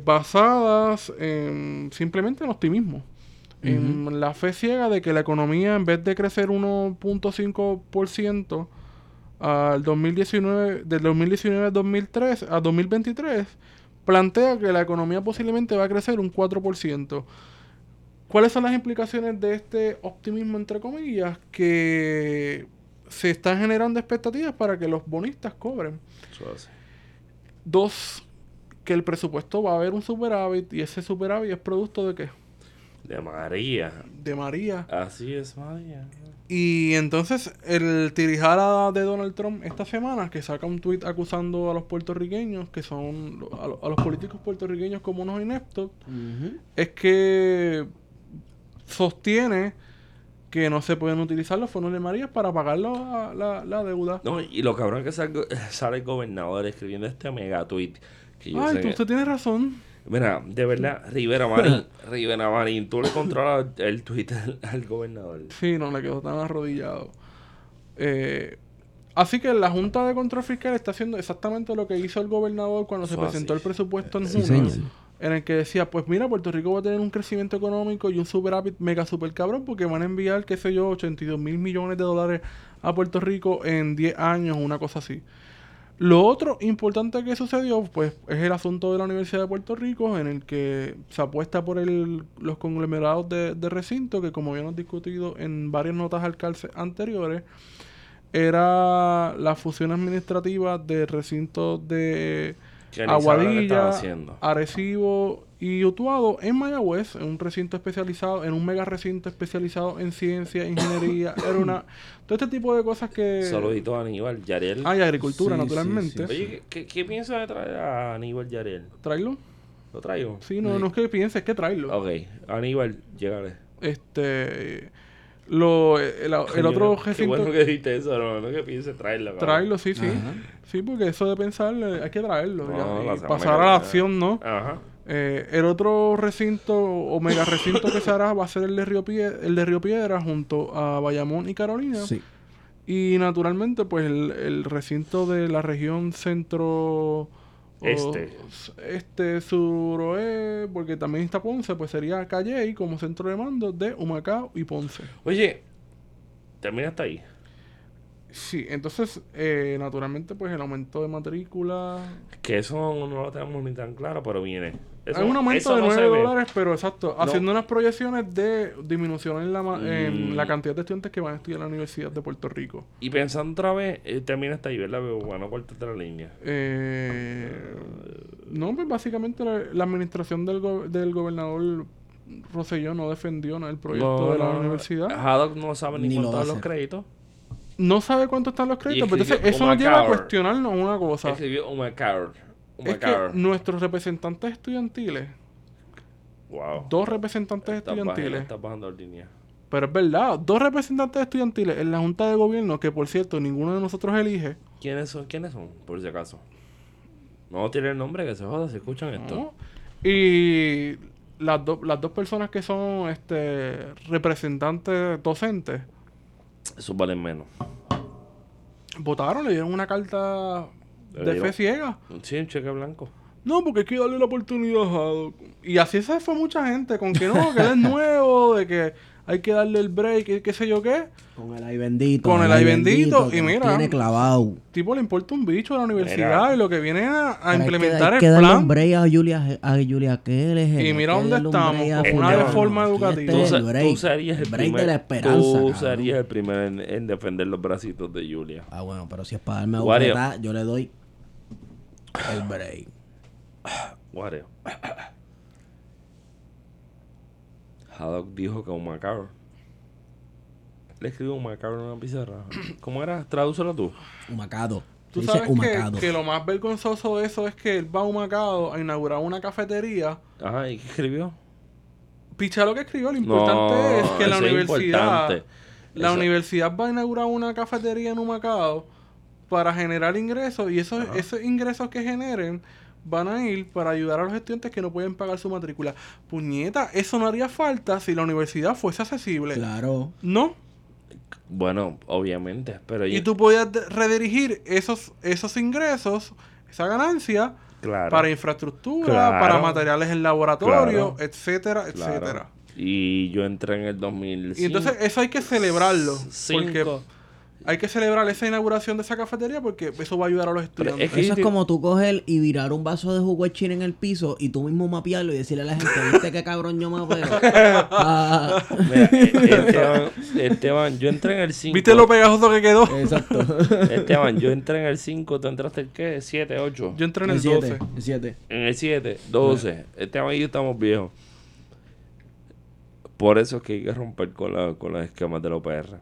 basadas en simplemente en optimismo. En la fe ciega de que la economía, en vez de crecer 1.5% al 2019, del 2019 al 2003, a 2023, plantea que la economía posiblemente va a crecer un 4%. ¿Cuáles son las implicaciones de este optimismo, entre comillas? Que se están generando expectativas para que los bonistas cobren. Dos, que el presupuesto va a haber un superávit y ese superávit es producto de qué? De María. De María. Así es, María. Y entonces el tirijala de Donald Trump esta semana, que saca un tuit acusando a los puertorriqueños, que son a, lo- a los políticos puertorriqueños como unos ineptos, es que sostiene que no se pueden utilizar los fondos de María para pagar la, la- la deuda. No, y lo cabrón que sale, sale el gobernador escribiendo este mega tweet. Que yo Ay, sé tú, que- usted tiene razón. Mira, de verdad, Rivera Marín, Rivera Marín, tú le controlas el tweet al, al gobernador. Sí, no le quedó tan arrodillado. Eh, así que la Junta de Control Fiscal está haciendo exactamente lo que hizo el gobernador cuando se presentó así. el presupuesto en Sí, junio. señor. En el que decía, pues mira, Puerto Rico va a tener un crecimiento económico y un superávit mega super cabrón porque van a enviar, qué sé yo, 82 mil millones de dólares a Puerto Rico en 10 años, una cosa así. Lo otro importante que sucedió, pues, es el asunto de la Universidad de Puerto Rico, en el que se apuesta por el, los conglomerados de, de recinto, que como habíamos discutido en varias notas al calce anteriores, era la fusión administrativa de recintos de Que ni sabe lo que estaba Aguadilla, haciendo. Arecibo y Utuado en Mayagüez, en un recinto especializado, en un mega recinto especializado en ciencia, ingeniería, aerona, todo este tipo de cosas que... Saludito a Aníbal Yariel. Ah, y agricultura, Sí, naturalmente. sí, Oye, ¿qué, qué, piensas de traer a Aníbal Yariel? ¿Traerlo? ¿Lo traigo? Sí, no, no es que pienses, es que traerlo. Ok, Aníbal, llégale. Este... Lo, el, el otro Qué recinto... bueno que dijiste eso, no, no que pienses traerlo. cabrón. Traerlo, sí, sí. Ajá. Sí, porque eso de pensar, eh, hay que traerlo. No, ya, la y pasar a la acción, ¿no? Ajá. Eh, el otro recinto o mega recinto que se hará va a ser el de Río, Pie- el de Río Piedra junto a Bayamón y Carolina. Sí. Y naturalmente, pues el, el recinto de la región centro... Este. Este, suroeste, porque también está Ponce, pues sería Calley como centro de mando de Humacao y Ponce. Oye, termina hasta ahí. Sí, entonces, eh, naturalmente, pues el aumento de matrícula... Que eso no lo tenemos ni tan claro, pero viene. Eso, Hay un aumento de no 9 se ve. dólares, pero exacto, No. haciendo unas proyecciones de disminución en la, ma- en Mm. la cantidad de estudiantes que van a estudiar en la Universidad de Puerto Rico. Y pensando otra vez, eh, termina hasta ahí, ¿verdad? Pero bueno, cortate la línea. Eh, no, pues básicamente la, la administración del, go- del gobernador Rosselló no defendió ¿no? el proyecto No, de la no, universidad. Haddock no sabe ni, Ni lo contar a los créditos. No sabe cuánto están los créditos, pero entonces escribió eso nos lleva a cuestionarnos una cosa. Escribió Humacao. Es que nuestros representantes estudiantiles, Wow. dos representantes estudiantiles, bajando línea. pero es verdad, dos representantes estudiantiles en la Junta de Gobierno, que por cierto ninguno de nosotros elige, ¿Quiénes son? ¿Quiénes son? Por si acaso. No tiene el nombre, que se joda, si escuchan esto. Y las, dos las dos personas que son este representantes docentes Eso valen menos. votaron, le dieron una carta de fe ciega. Sí, un cheque blanco. No, porque hay que darle la oportunidad a Haddock. Y así se fue mucha gente, con que no, que él es nuevo, de que hay que darle el break y qué sé yo qué. Con el ay bendito. Con el ay bendito, que y mira. Tiene clavado. Tipo, le importa un bicho a la universidad Mira. y lo que viene a, a Pero hay que- implementar hay que el darle plan. un break a Julia, a Julia Keller. Y mira que dónde darle un estamos, con una reforma Aquí educativa. Tú, el se- break, tú serías el, el break primer, de la esperanza. Tú cabrón. serías el primero en, en defender los bracitos de Julia. Ah, bueno, pero si es para darme bofetada, yo le doy el break. Guareo. Haddock dijo que un macabro. Le escribió un macabro en una pizarra. ¿Cómo era? Tradúcelo tú. Humacado. Tú Se dice sabes que, humacado. que lo más vergonzoso de eso es que él va a Humacao a inaugurar una cafetería. Ajá, ¿y qué escribió? Picha lo que escribió, lo importante No, es que la es universidad, la Eso- universidad va a inaugurar una cafetería en Humacao para generar ingresos y esos, esos ingresos que generen van a ir para ayudar a los estudiantes que no pueden pagar su matrícula. Puñeta, eso no haría falta si la universidad fuese accesible. Claro. ¿No? Bueno, obviamente, pero Y yo- tú podías redirigir esos, esos ingresos, esa ganancia, claro, para infraestructura, Claro. para materiales en laboratorio, Claro. etcétera, claro. etcétera. Y yo entré en el 2005. Y entonces eso hay que celebrarlo. Cinco. Porque hay que celebrar esa inauguración de esa cafetería porque eso va a ayudar a los estudiantes. es que- Eso es como tú coger y virar un vaso de jugo de chile en el piso y tú mismo mapearlo y decirle a la gente, ¿viste qué cabrón yo mapeo? Ah, Mira, eh, Esteban, Esteban, yo entré en el 5. ¿Viste lo pegajoso que quedó? exacto. Esteban, yo entré en el 5, ¿tú entraste el qué? 7, 8. Yo entré en el, 7, 12. el 7. En el 7, 12. Esteban y yo estamos viejos. Por eso es que hay que romper con, la, con los esquemas de la OPR.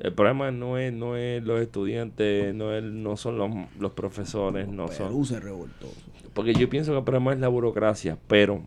El problema no es, no es los estudiantes, no, es, no son los, los profesores, no son... Perú se revoltó. Porque yo pienso que el problema es la burocracia, pero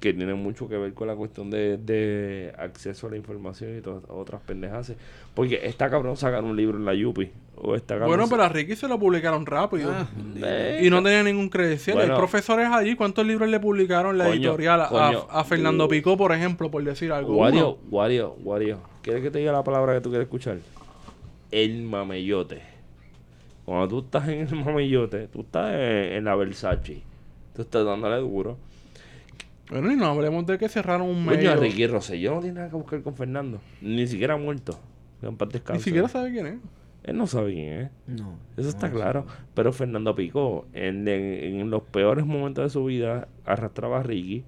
que tiene mucho que ver con la cuestión de, de acceso a la información y todas otras pendejas. Porque está cabrón sacar un libro en la Yupi. O está cabrón Bueno, pero a Ricky se lo publicaron rápido. Ah, Eh, Y no tenía ningún credencial. Bueno. Hay profesores allí. ¿Cuántos libros le publicaron la Coño, editorial a, coño. a Fernando Picó, por ejemplo, por decir algo? Wario. Wario, Wario. ¿Quieres que te diga la palabra que tú quieres escuchar? El mamellote. Cuando tú estás en el mamellote, tú estás en, en la Versace. Tú estás dándole duro. Bueno, y no hablemos de que cerraron un Coño, medio. Ricky Rosselló no tiene nada que buscar con Fernando. Ni siquiera muerto. En paz Ni siquiera sabe quién es. Él no sabe quién es. No. Eso está claro. Pero Fernando Picó, en, en- en los peores momentos de su vida, arrastraba a Ricky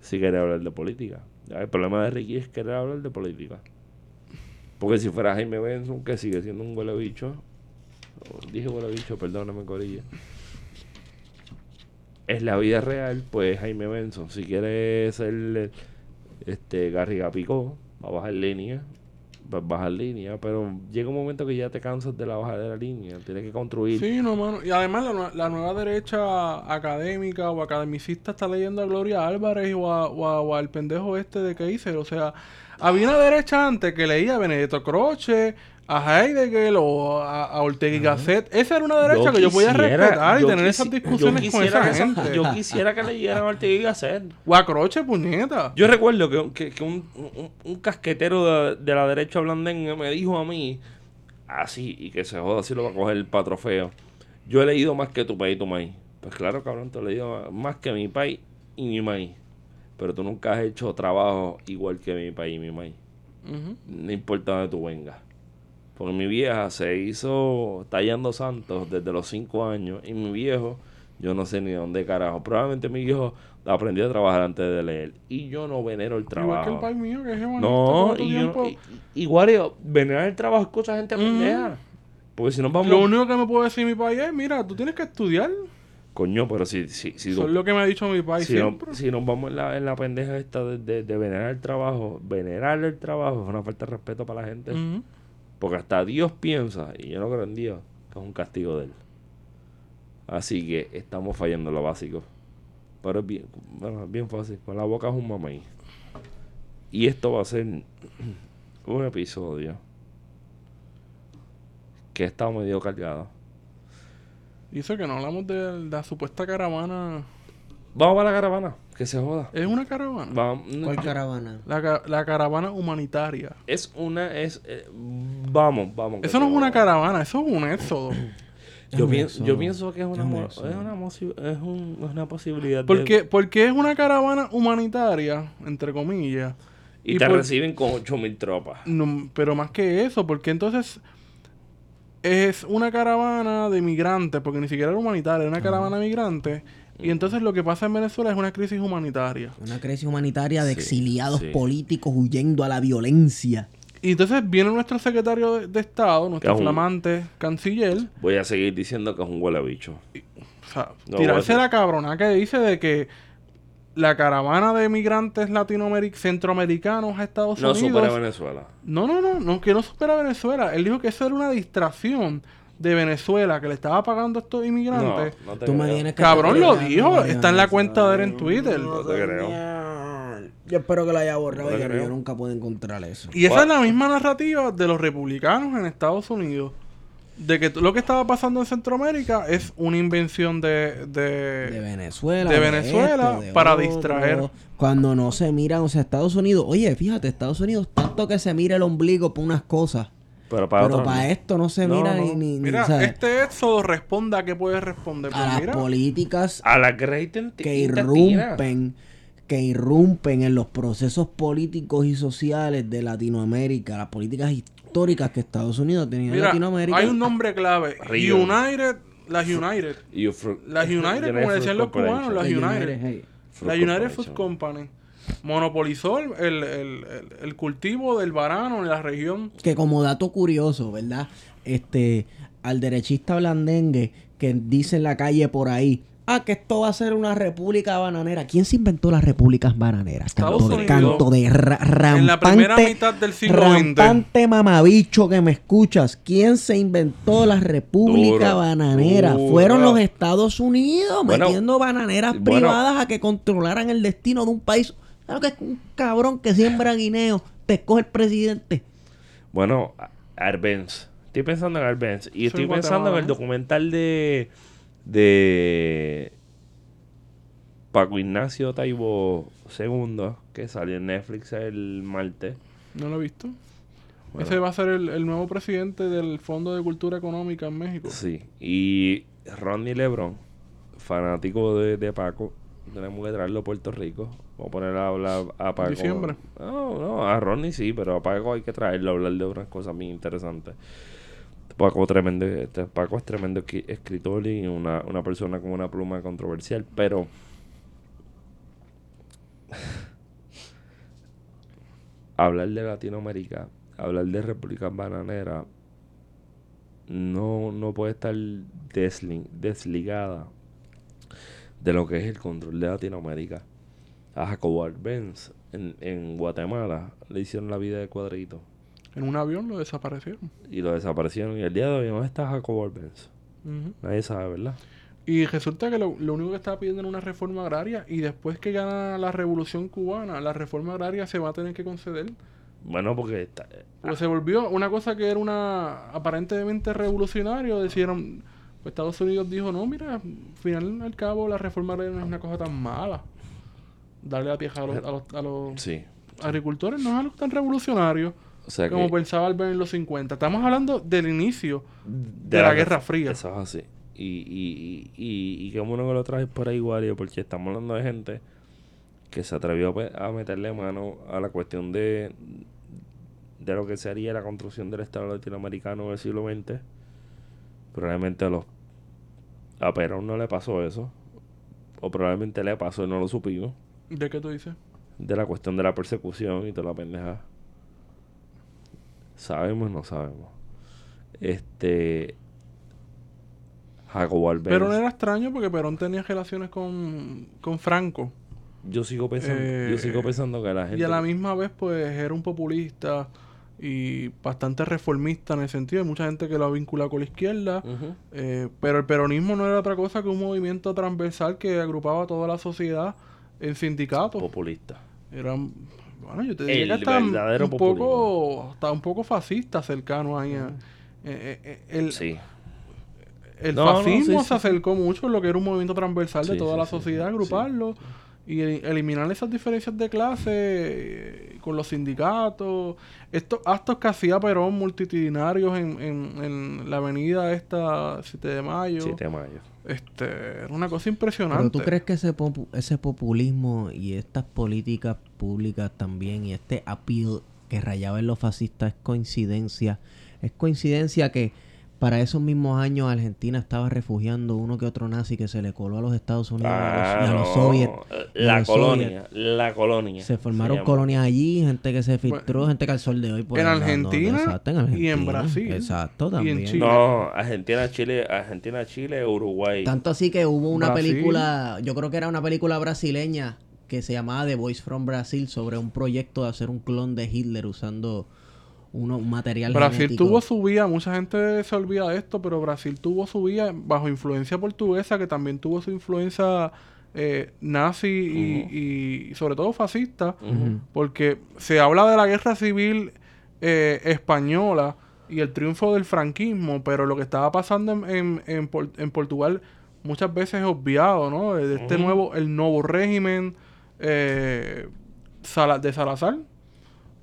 si quería hablar de política. El problema de Ricky es querer hablar de política. Porque si fuera Jaime Benson, que sigue siendo un huele bicho, dije huele bicho, perdóname, Corilla. Es la vida real, pues Jaime Benson, si quiere ser este Garriga Picó, va a bajar línea, bajar línea, pero llega un momento que ya te cansas de la bajada de la línea, tienes que construir. Sí, no, mano. Y además la, la nueva derecha académica o academicista está leyendo a Gloria Álvarez o, a- o a- al pendejo este de Kaiser. O sea, había una derecha antes que leía a Benedetto Croce, a Heidegger o a, a Ortega y Gasset. Esa era una derecha que yo podía respetar y tener esas discusiones con esa gente. Yo quisiera que leyeran a Ortega y Gasset. O a puñeta. Yo recuerdo que, que- que un, un- un casquetero de, de la derecha blandengue me dijo a mí, así, y que se joda si lo va a coger el patrofeo. Yo he leído más que tu país y tu maíz. Pues claro, cabrón, te he leído más que mi país y mi maíz. Pero tú nunca has hecho trabajo igual que mi país y mi maíz. No importa dónde tú vengas. Porque mi vieja se hizo tallando santos desde los 5 años. Y mi viejo, yo no sé ni dónde carajo. Probablemente mi viejo aprendió a trabajar antes de leer. Y yo no venero el Igual que trabajo. el país mío, que es No, y yo, y- igual yo, venerar el trabajo es cosa de gente pendeja. Porque si nos vamos. Lo único que me puede decir mi país es, mira, tú tienes que estudiar. Coño, pero si, si, si, Eso es lo que me ha dicho mi país si, no- siempre. si nos vamos en la, en la pendeja esta de, de, de venerar el trabajo, venerar el trabajo es una falta de respeto para la gente. Porque hasta Dios piensa, y yo no creo en Dios, que es un castigo de él. Así que estamos fallando lo básico. Pero es bien, bueno, es bien fácil. Con la boca es un mamey. Y esto va a ser un episodio que está medio cargado. Dice que no hablamos de la supuesta caravana. Vamos para la caravana, que se joda. ¿Es una caravana? ¿Cuál caravana? La, ca- la caravana humanitaria. es una, es, eh, vamos, vamos. que Eso no se es una joda. caravana, eso es un éxodo. Yo, pienso, yo que es una, Es un mo- éxodo. es una, mosi- es un- es una posibilidad de- Porque, porque es una caravana humanitaria, entre comillas. Y, Y te por- reciben con 8000 tropas. No, pero más que eso, porque entonces es una caravana de migrantes, porque ni siquiera era humanitaria, era una caravana de migrantes. Y entonces lo que pasa en Venezuela es una crisis humanitaria. Una crisis humanitaria de Sí, exiliados sí. políticos huyendo a la violencia. Y entonces viene nuestro secretario de, de Estado, nuestro un- flamante canciller, Voy a seguir diciendo que es un huele bicho. o sea, No, tirarse la cabrona que dice de que la caravana de migrantes latinoamericanos, centroamericanos a Estados No Unidos... supera Venezuela. No, no, no, no, que no supera a Venezuela. Él dijo que eso era una distracción de Venezuela, que le estaba pagando a estos No, inmigrantes. no te Tú me tienes que Cabrón, lo dijo, no, está en la no, cuenta de él en Twitter. No te creo. Yo espero que la haya borrado No y que yo nunca pueda encontrar eso. Y esa es la misma narrativa de los republicanos en Estados Unidos. De que lo que estaba pasando en Centroamérica es una invención de... de- De Venezuela. de Venezuela esto, de para otro. distraer. Cuando no se miran, o sea, Estados Unidos. Oye, fíjate, Estados Unidos, tanto que se mira el ombligo para unas cosas. Pero para pero esto no se No, mira no. ni, ni, ni, Mira, este éxodo responda a qué puede responder. a las políticas A la great que irrumpen, que irrumpen en los procesos políticos y sociales de Latinoamérica, las políticas his- históricas que Estados Unidos tenía en Mira, Latinoamérica. hay un nombre clave. Río. United, las United. Las United, como decían los cubanos, las United. hey. Fruit La United. Food Company monopolizó el, el- el- cultivo del banano en la región. Que como dato curioso, ¿verdad? Este, al derechista blandengue que dice en la calle por ahí, ah, que esto va a ser una república bananera. ¿Quién se inventó las repúblicas bananeras? Canto de, canto de ra- rampante, En la primera mitad del siglo rampante mamabicho que me escuchas. ¿Quién se inventó la república Duro, bananera? Fueron los Estados Unidos Bueno, metiendo bananeras bueno. privadas a que controlaran el destino de un país. Claro que es un cabrón que siembra guineo, te escoge el presidente. Bueno, Arbenz. Estoy pensando en Arbenz. Y estoy en pensando en el documental de. de. Paco Ignacio Taibo II, que salió en Netflix el martes. ¿No lo he visto? Bueno. Ese va a ser el, el nuevo presidente del Fondo de Cultura Económica en México. Sí. Y Ronnie Lebron, fanático de, de Paco, tenemos que traerlo a Puerto Rico. Vamos a poner a hablar a Paco. Diciembre. No, no, a Ronnie sí, pero a Paco hay que traerlo a hablar de unas cosas muy interesantes. Paco, tremendo, este, Paco es tremendo escritor y una, una persona con una pluma controversial, pero hablar de Latinoamérica, hablar de República Bananera, no, no puede estar desli- desligada de lo que es el control de Latinoamérica. A Jacobo Arbenz en, en Guatemala le hicieron la vida de cuadrito En un avión lo desaparecieron. y lo desaparecieron. Y el día de hoy, ¿dónde está Jacobo Arbenz? Nadie sabe, ¿verdad? Y resulta que lo, lo único que estaba pidiendo era una reforma agraria y después que gana la revolución cubana, la reforma agraria se va a tener que conceder. Bueno, porque está, Pues se volvió una cosa que era una aparentemente revolucionario. Decían, pues Estados Unidos dijo, no, mira, al final al cabo la reforma agraria no es una cosa tan mala. Darle la tierra a los, a los, a los sí. agricultores no es algo tan revolucionario O sea como que pensaba Albert en los 50. Estamos hablando del inicio de, de la Guerra Fría. Eso es así. Y, y, y, y, y qué bueno que lo traes por ahí, Wario, porque estamos hablando de gente que se atrevió a pe- a meterle mano a la cuestión de, de lo que sería la construcción del Estado latinoamericano del siglo XX. Probablemente a los a Perón no le pasó eso. O probablemente le pasó y no lo supimos. ¿De qué tú dices? De la cuestión de la persecución y toda la pendeja. Sabemos, no sabemos. Este. Jacobo Arbenz. Perón era extraño porque Perón tenía relaciones con, con Franco. Yo sigo pensando, yo Eh, sigo pensando que la gente. Y a la misma vez, pues, era un populista y bastante reformista en el sentido. Hay mucha gente que lo ha vinculado con la izquierda. Eh, pero el peronismo no era otra cosa que un movimiento transversal que agrupaba a toda la sociedad en sindicatos. populista. Eran, bueno, yo te diría El que hasta un verdadero poco, hasta un poco fascista cercano ahí. a- eh, eh, el, Sí. el No, no, fascismo sí, se sí, acercó mucho a lo que era un movimiento transversal de toda la sociedad, agruparlo y el- eliminar esas diferencias de clase eh, con los sindicatos. Estos actos que hacía Perón multitudinarios en, en, en la avenida esta 7 de mayo. 7 de mayo. Este, era una cosa impresionante. Pero tú crees que ese, popu- ese populismo y estas políticas públicas también y este appeal que rayaba en los fascistas es coincidencia. Es coincidencia que para esos mismos años Argentina estaba refugiando uno que otro nazi que se le coló a los Estados Unidos y a los- y a los soviets. no. a La los colonia. La colonia. Se formaron colonias allí, gente que se filtró, Bueno, gente que al sol de hoy por en Argentina exacto, en y en Argentina, Brasil, Exacto, y en también. Chile. No, Argentina, Chile, Argentina, Chile, Uruguay. Tanto así que hubo una Brasil. película, yo creo que era una película brasileña que se llamaba The Voice from Brasil sobre un proyecto de hacer un clon de Hitler usando uno, un material Brasil genético. tuvo su vía, mucha gente se olvida de esto, pero Brasil tuvo su vía bajo influencia portuguesa, que también tuvo su influencia eh, nazi y, y sobre todo fascista, porque se habla de la guerra civil eh, española y el triunfo del franquismo, pero lo que estaba pasando en, en, en Por- en Portugal muchas veces es obviado, ¿no? De este nuevo, el nuevo régimen eh, Sala- de Salazar,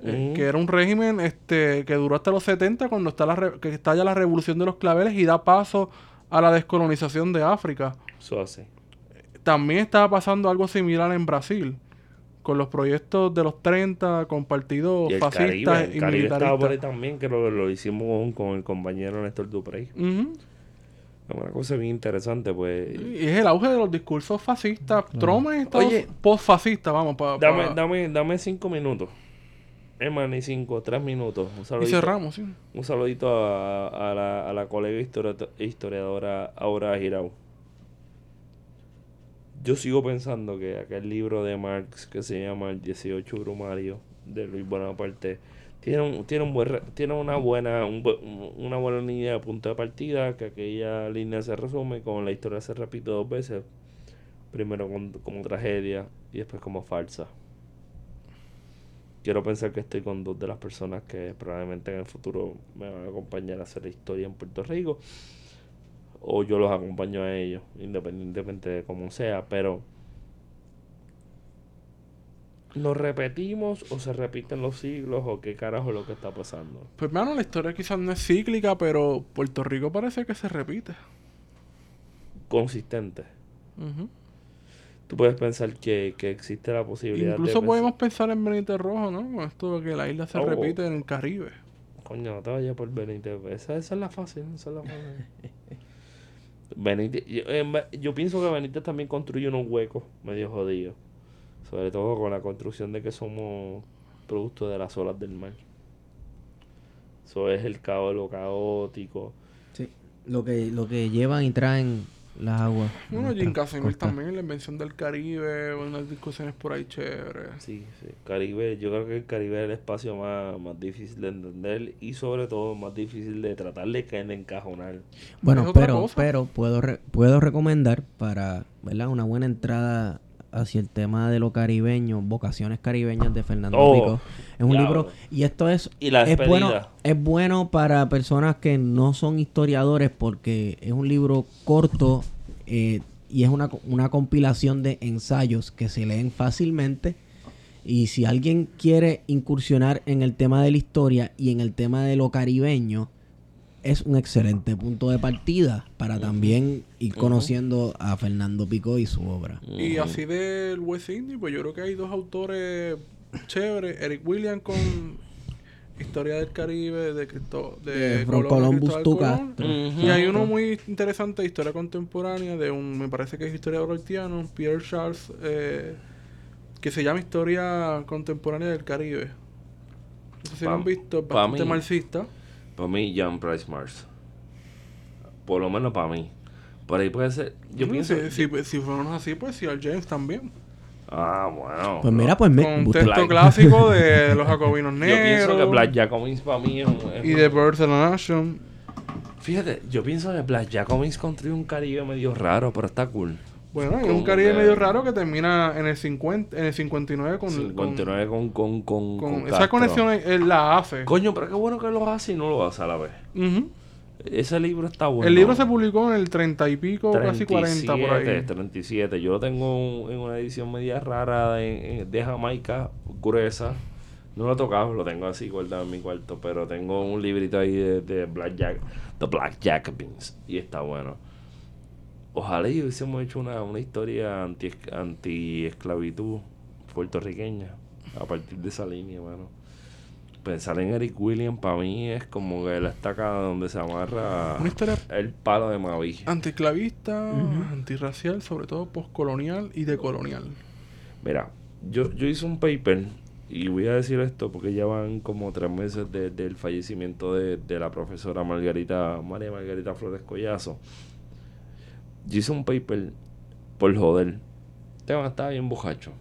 eh, Ujú. que era un régimen este que duró hasta los 70 cuando está la re- que estalla la revolución de los claveles y da paso a la descolonización de África. Eso. También estaba pasando algo similar en Brasil con los proyectos de los 30, con partidos Y fascistas Caribe, el y Caribe estaba por ahí militaristas. también, que lo, lo hicimos con, con el compañero Néstor Duprey. Una cosa bien interesante, pues. Y es el auge de los discursos fascistas. Trump es todo Oye. post-fascista, vamos. Pa, Dame, dame, dame cinco minutos. Más, ni cinco, tres minutos. Un y saludito, cerramos, sí. un saludito a, a la, a la colega historia- historiadora Aura Girau. Yo sigo pensando que aquel libro de Marx que se llama El 18 Brumario de Luis Bonaparte tiene, un, tiene, un buen, tiene una buena un bu- una buena línea de punto de partida que aquella línea se resume con la historia se repite dos veces primero con- como tragedia y después como falsa quiero pensar que estoy con dos de las personas que probablemente en el futuro me van a acompañar a hacer la historia en Puerto Rico o yo los acompaño a ellos independientemente de cómo sea pero ¿Nos repetimos o se repiten los siglos o qué carajo es lo que está pasando? Pues, mano, la historia quizás no es cíclica, pero Puerto Rico parece que se repite. Consistente. Ujú. Tú puedes pensar que, que existe la posibilidad Incluso de... podemos pensar en Benítez Rojo, ¿no? Con esto de que la isla se Oh. repite en el Caribe. Coño, no te vayas por Benítez. Esa, esa es la fácil, esa es la fácil. Benítez, yo, ve- yo pienso que Benítez también construye unos huecos medio jodidos. Sobre todo con la construcción de que somos producto de las olas del mar. Eso es el caos, lo caótico. Sí. Lo que, lo que llevan y traen las aguas. Bueno, Jim Casimir también, la invención del Caribe, unas discusiones por ahí chéveres. Sí, sí. Caribe, yo creo que el Caribe es el espacio más, más difícil de entender y sobre todo más difícil de tratar de que de encajonar. Bueno, pero, pero puedo, re- puedo recomendar para ¿verdad? una buena entrada hacia el tema de lo caribeño, vocaciones caribeñas de Fernando Oh, Pico. Es un libro y esto es Y la es bueno, es bueno para personas que no son historiadores porque es un libro corto eh, y es una, una compilación de ensayos que se leen fácilmente. Y si alguien quiere incursionar en el tema de la historia y en el tema de lo caribeño, es un excelente punto de partida para también ir conociendo a Fernando Pico y su obra. Y así del West Indies, pues yo creo que hay dos autores chéveres. Eric Williams con Historia del Caribe de, Cristo, de, De Colón, Columbus Cristóbal Colón. Y hay uno muy interesante de historia contemporánea de un, me parece que es historiador haitiano, Pierre Charles, eh, que se llama Historia Contemporánea del Caribe. No sé si lo han visto, bastante mí. marxista. Para mí, John Price Mars. Por lo menos para mí. Por ahí puede ser. Yo pienso. Si, si, si fueron así, pues sí, al James también. Ah, bueno. Pues mira, pues me Con un texto Black. clásico de los jacobinos Yo negros. pienso que Black Jacobins para mí es un. es y de Birds of the Nation. Fíjate, yo pienso que Black Jacobins construye un Caribe medio raro, pero está cool. Bueno, Como un Caribe medio raro que termina en el 50, en el 59 con, 59 con. con, con, con, con con esa conexión él la hace. Coño, pero qué bueno que lo hace y no lo hace a la vez. Ujú. Ese libro está bueno. El libro se publicó en el 30 y pico, casi 40 por ahí. 37. Yo lo tengo en una edición media rara de, de Jamaica, gruesa. No lo he tocado, lo tengo así guardado en mi cuarto, pero tengo un librito ahí de, de Black Jack, The Black Jacobins, y está bueno. Ojalá y hubiésemos hecho una, una historia anti, anti-esclavitud puertorriqueña a partir de esa línea, mano. Pensar en Eric Williams para mí es como que la estaca donde se amarra Una historia el palo de Mavi. anticlavista, antirracial, sobre todo postcolonial y decolonial. Mira, yo, yo hice un paper y voy a decir esto porque ya van como tres meses de- del fallecimiento de, de la profesora Margarita, María Margarita Flores Collazo. Yo hice un paper por joder. El tema estaba bien bojacho.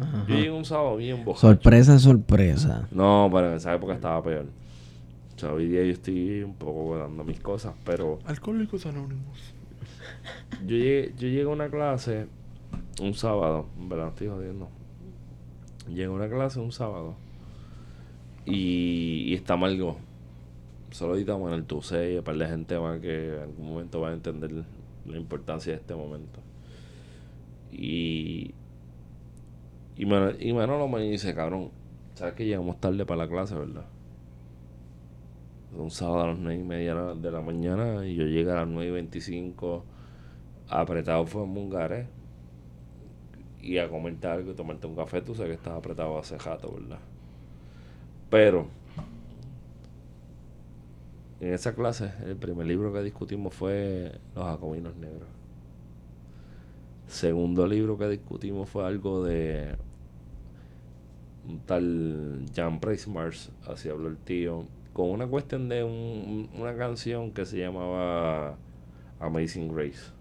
Ajá. Yo llegué un sábado bien bojacho. Sorpresa, sorpresa. No, pero en esa época estaba peor. O sea, hoy día yo estoy un poco dando mis cosas, pero Alcohólicos Anónimos. yo llegué, yo llegué a una clase un sábado, en verdad estoy jodiendo. Llegué a una clase un sábado y, y está Margot. Solo editamos en el TUC y un par de gente más que en algún momento va a entender la importancia de este momento. Y, y, Manolo, y Manolo me dice, cabrón, ¿sabes que llegamos tarde para la clase, verdad? Un sábado a las nueve y media de la mañana y yo llegué a las nueve y veinticinco apretado fue en Mungares y a comerte algo y tomarte un café, tú sabes que estás apretado hace jato, ¿verdad? Pero en esa clase, el primer libro que discutimos fue Los Jacobinos Negros. Segundo libro que discutimos fue algo de un tal Jan Price Mars, así habló el tío, con una cuestión de un- una canción que se llamaba Amazing Grace.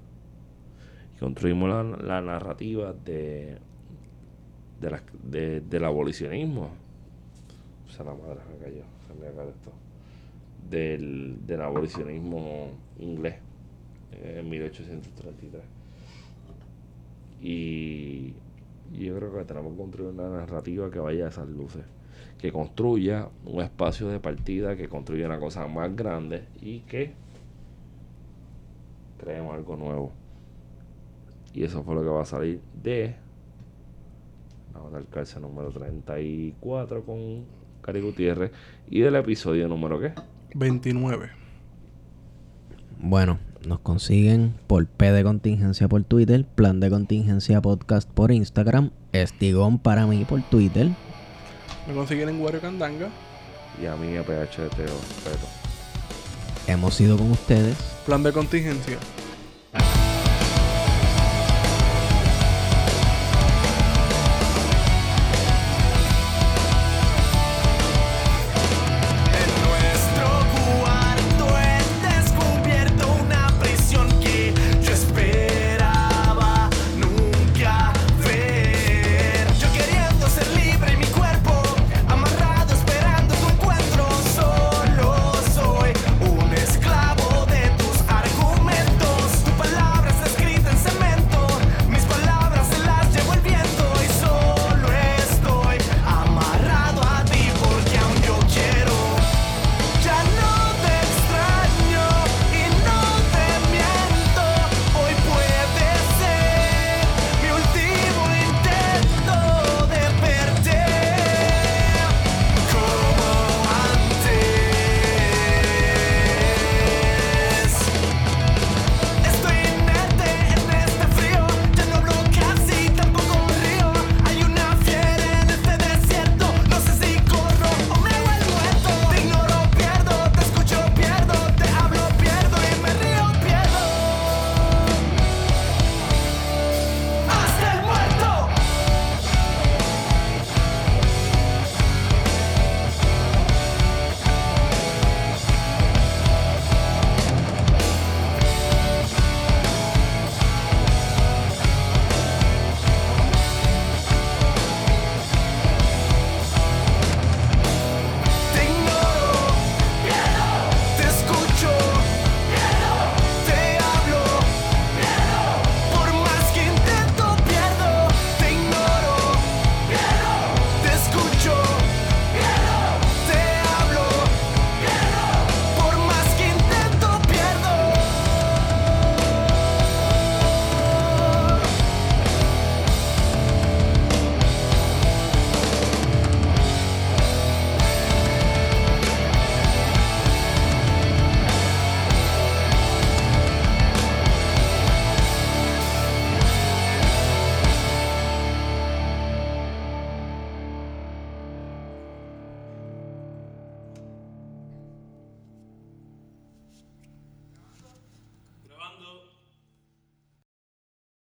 Y construimos la, la narrativa de, de la- de- del abolicionismo. O sea, la madre me cayó, se me cayó esto. Del, del abolicionismo inglés en 1833. Y yo creo que tenemos que construir una narrativa que vaya a esas luces, que construya un espacio de partida, que construya una cosa más grande y que creemos algo nuevo. Y eso fue lo que va a salir de la cárcel número 34 con Cari Gutiérrez y del episodio número ¿qué? 29. Bueno, nos consiguen por P de Contingencia por Twitter, Plan de Contingencia Podcast por Instagram, Estigón para mí por Twitter. Me consiguen en Wario Candanga. Y a mí a PHT respeto. Hemos ido con ustedes. Plan de contingencia.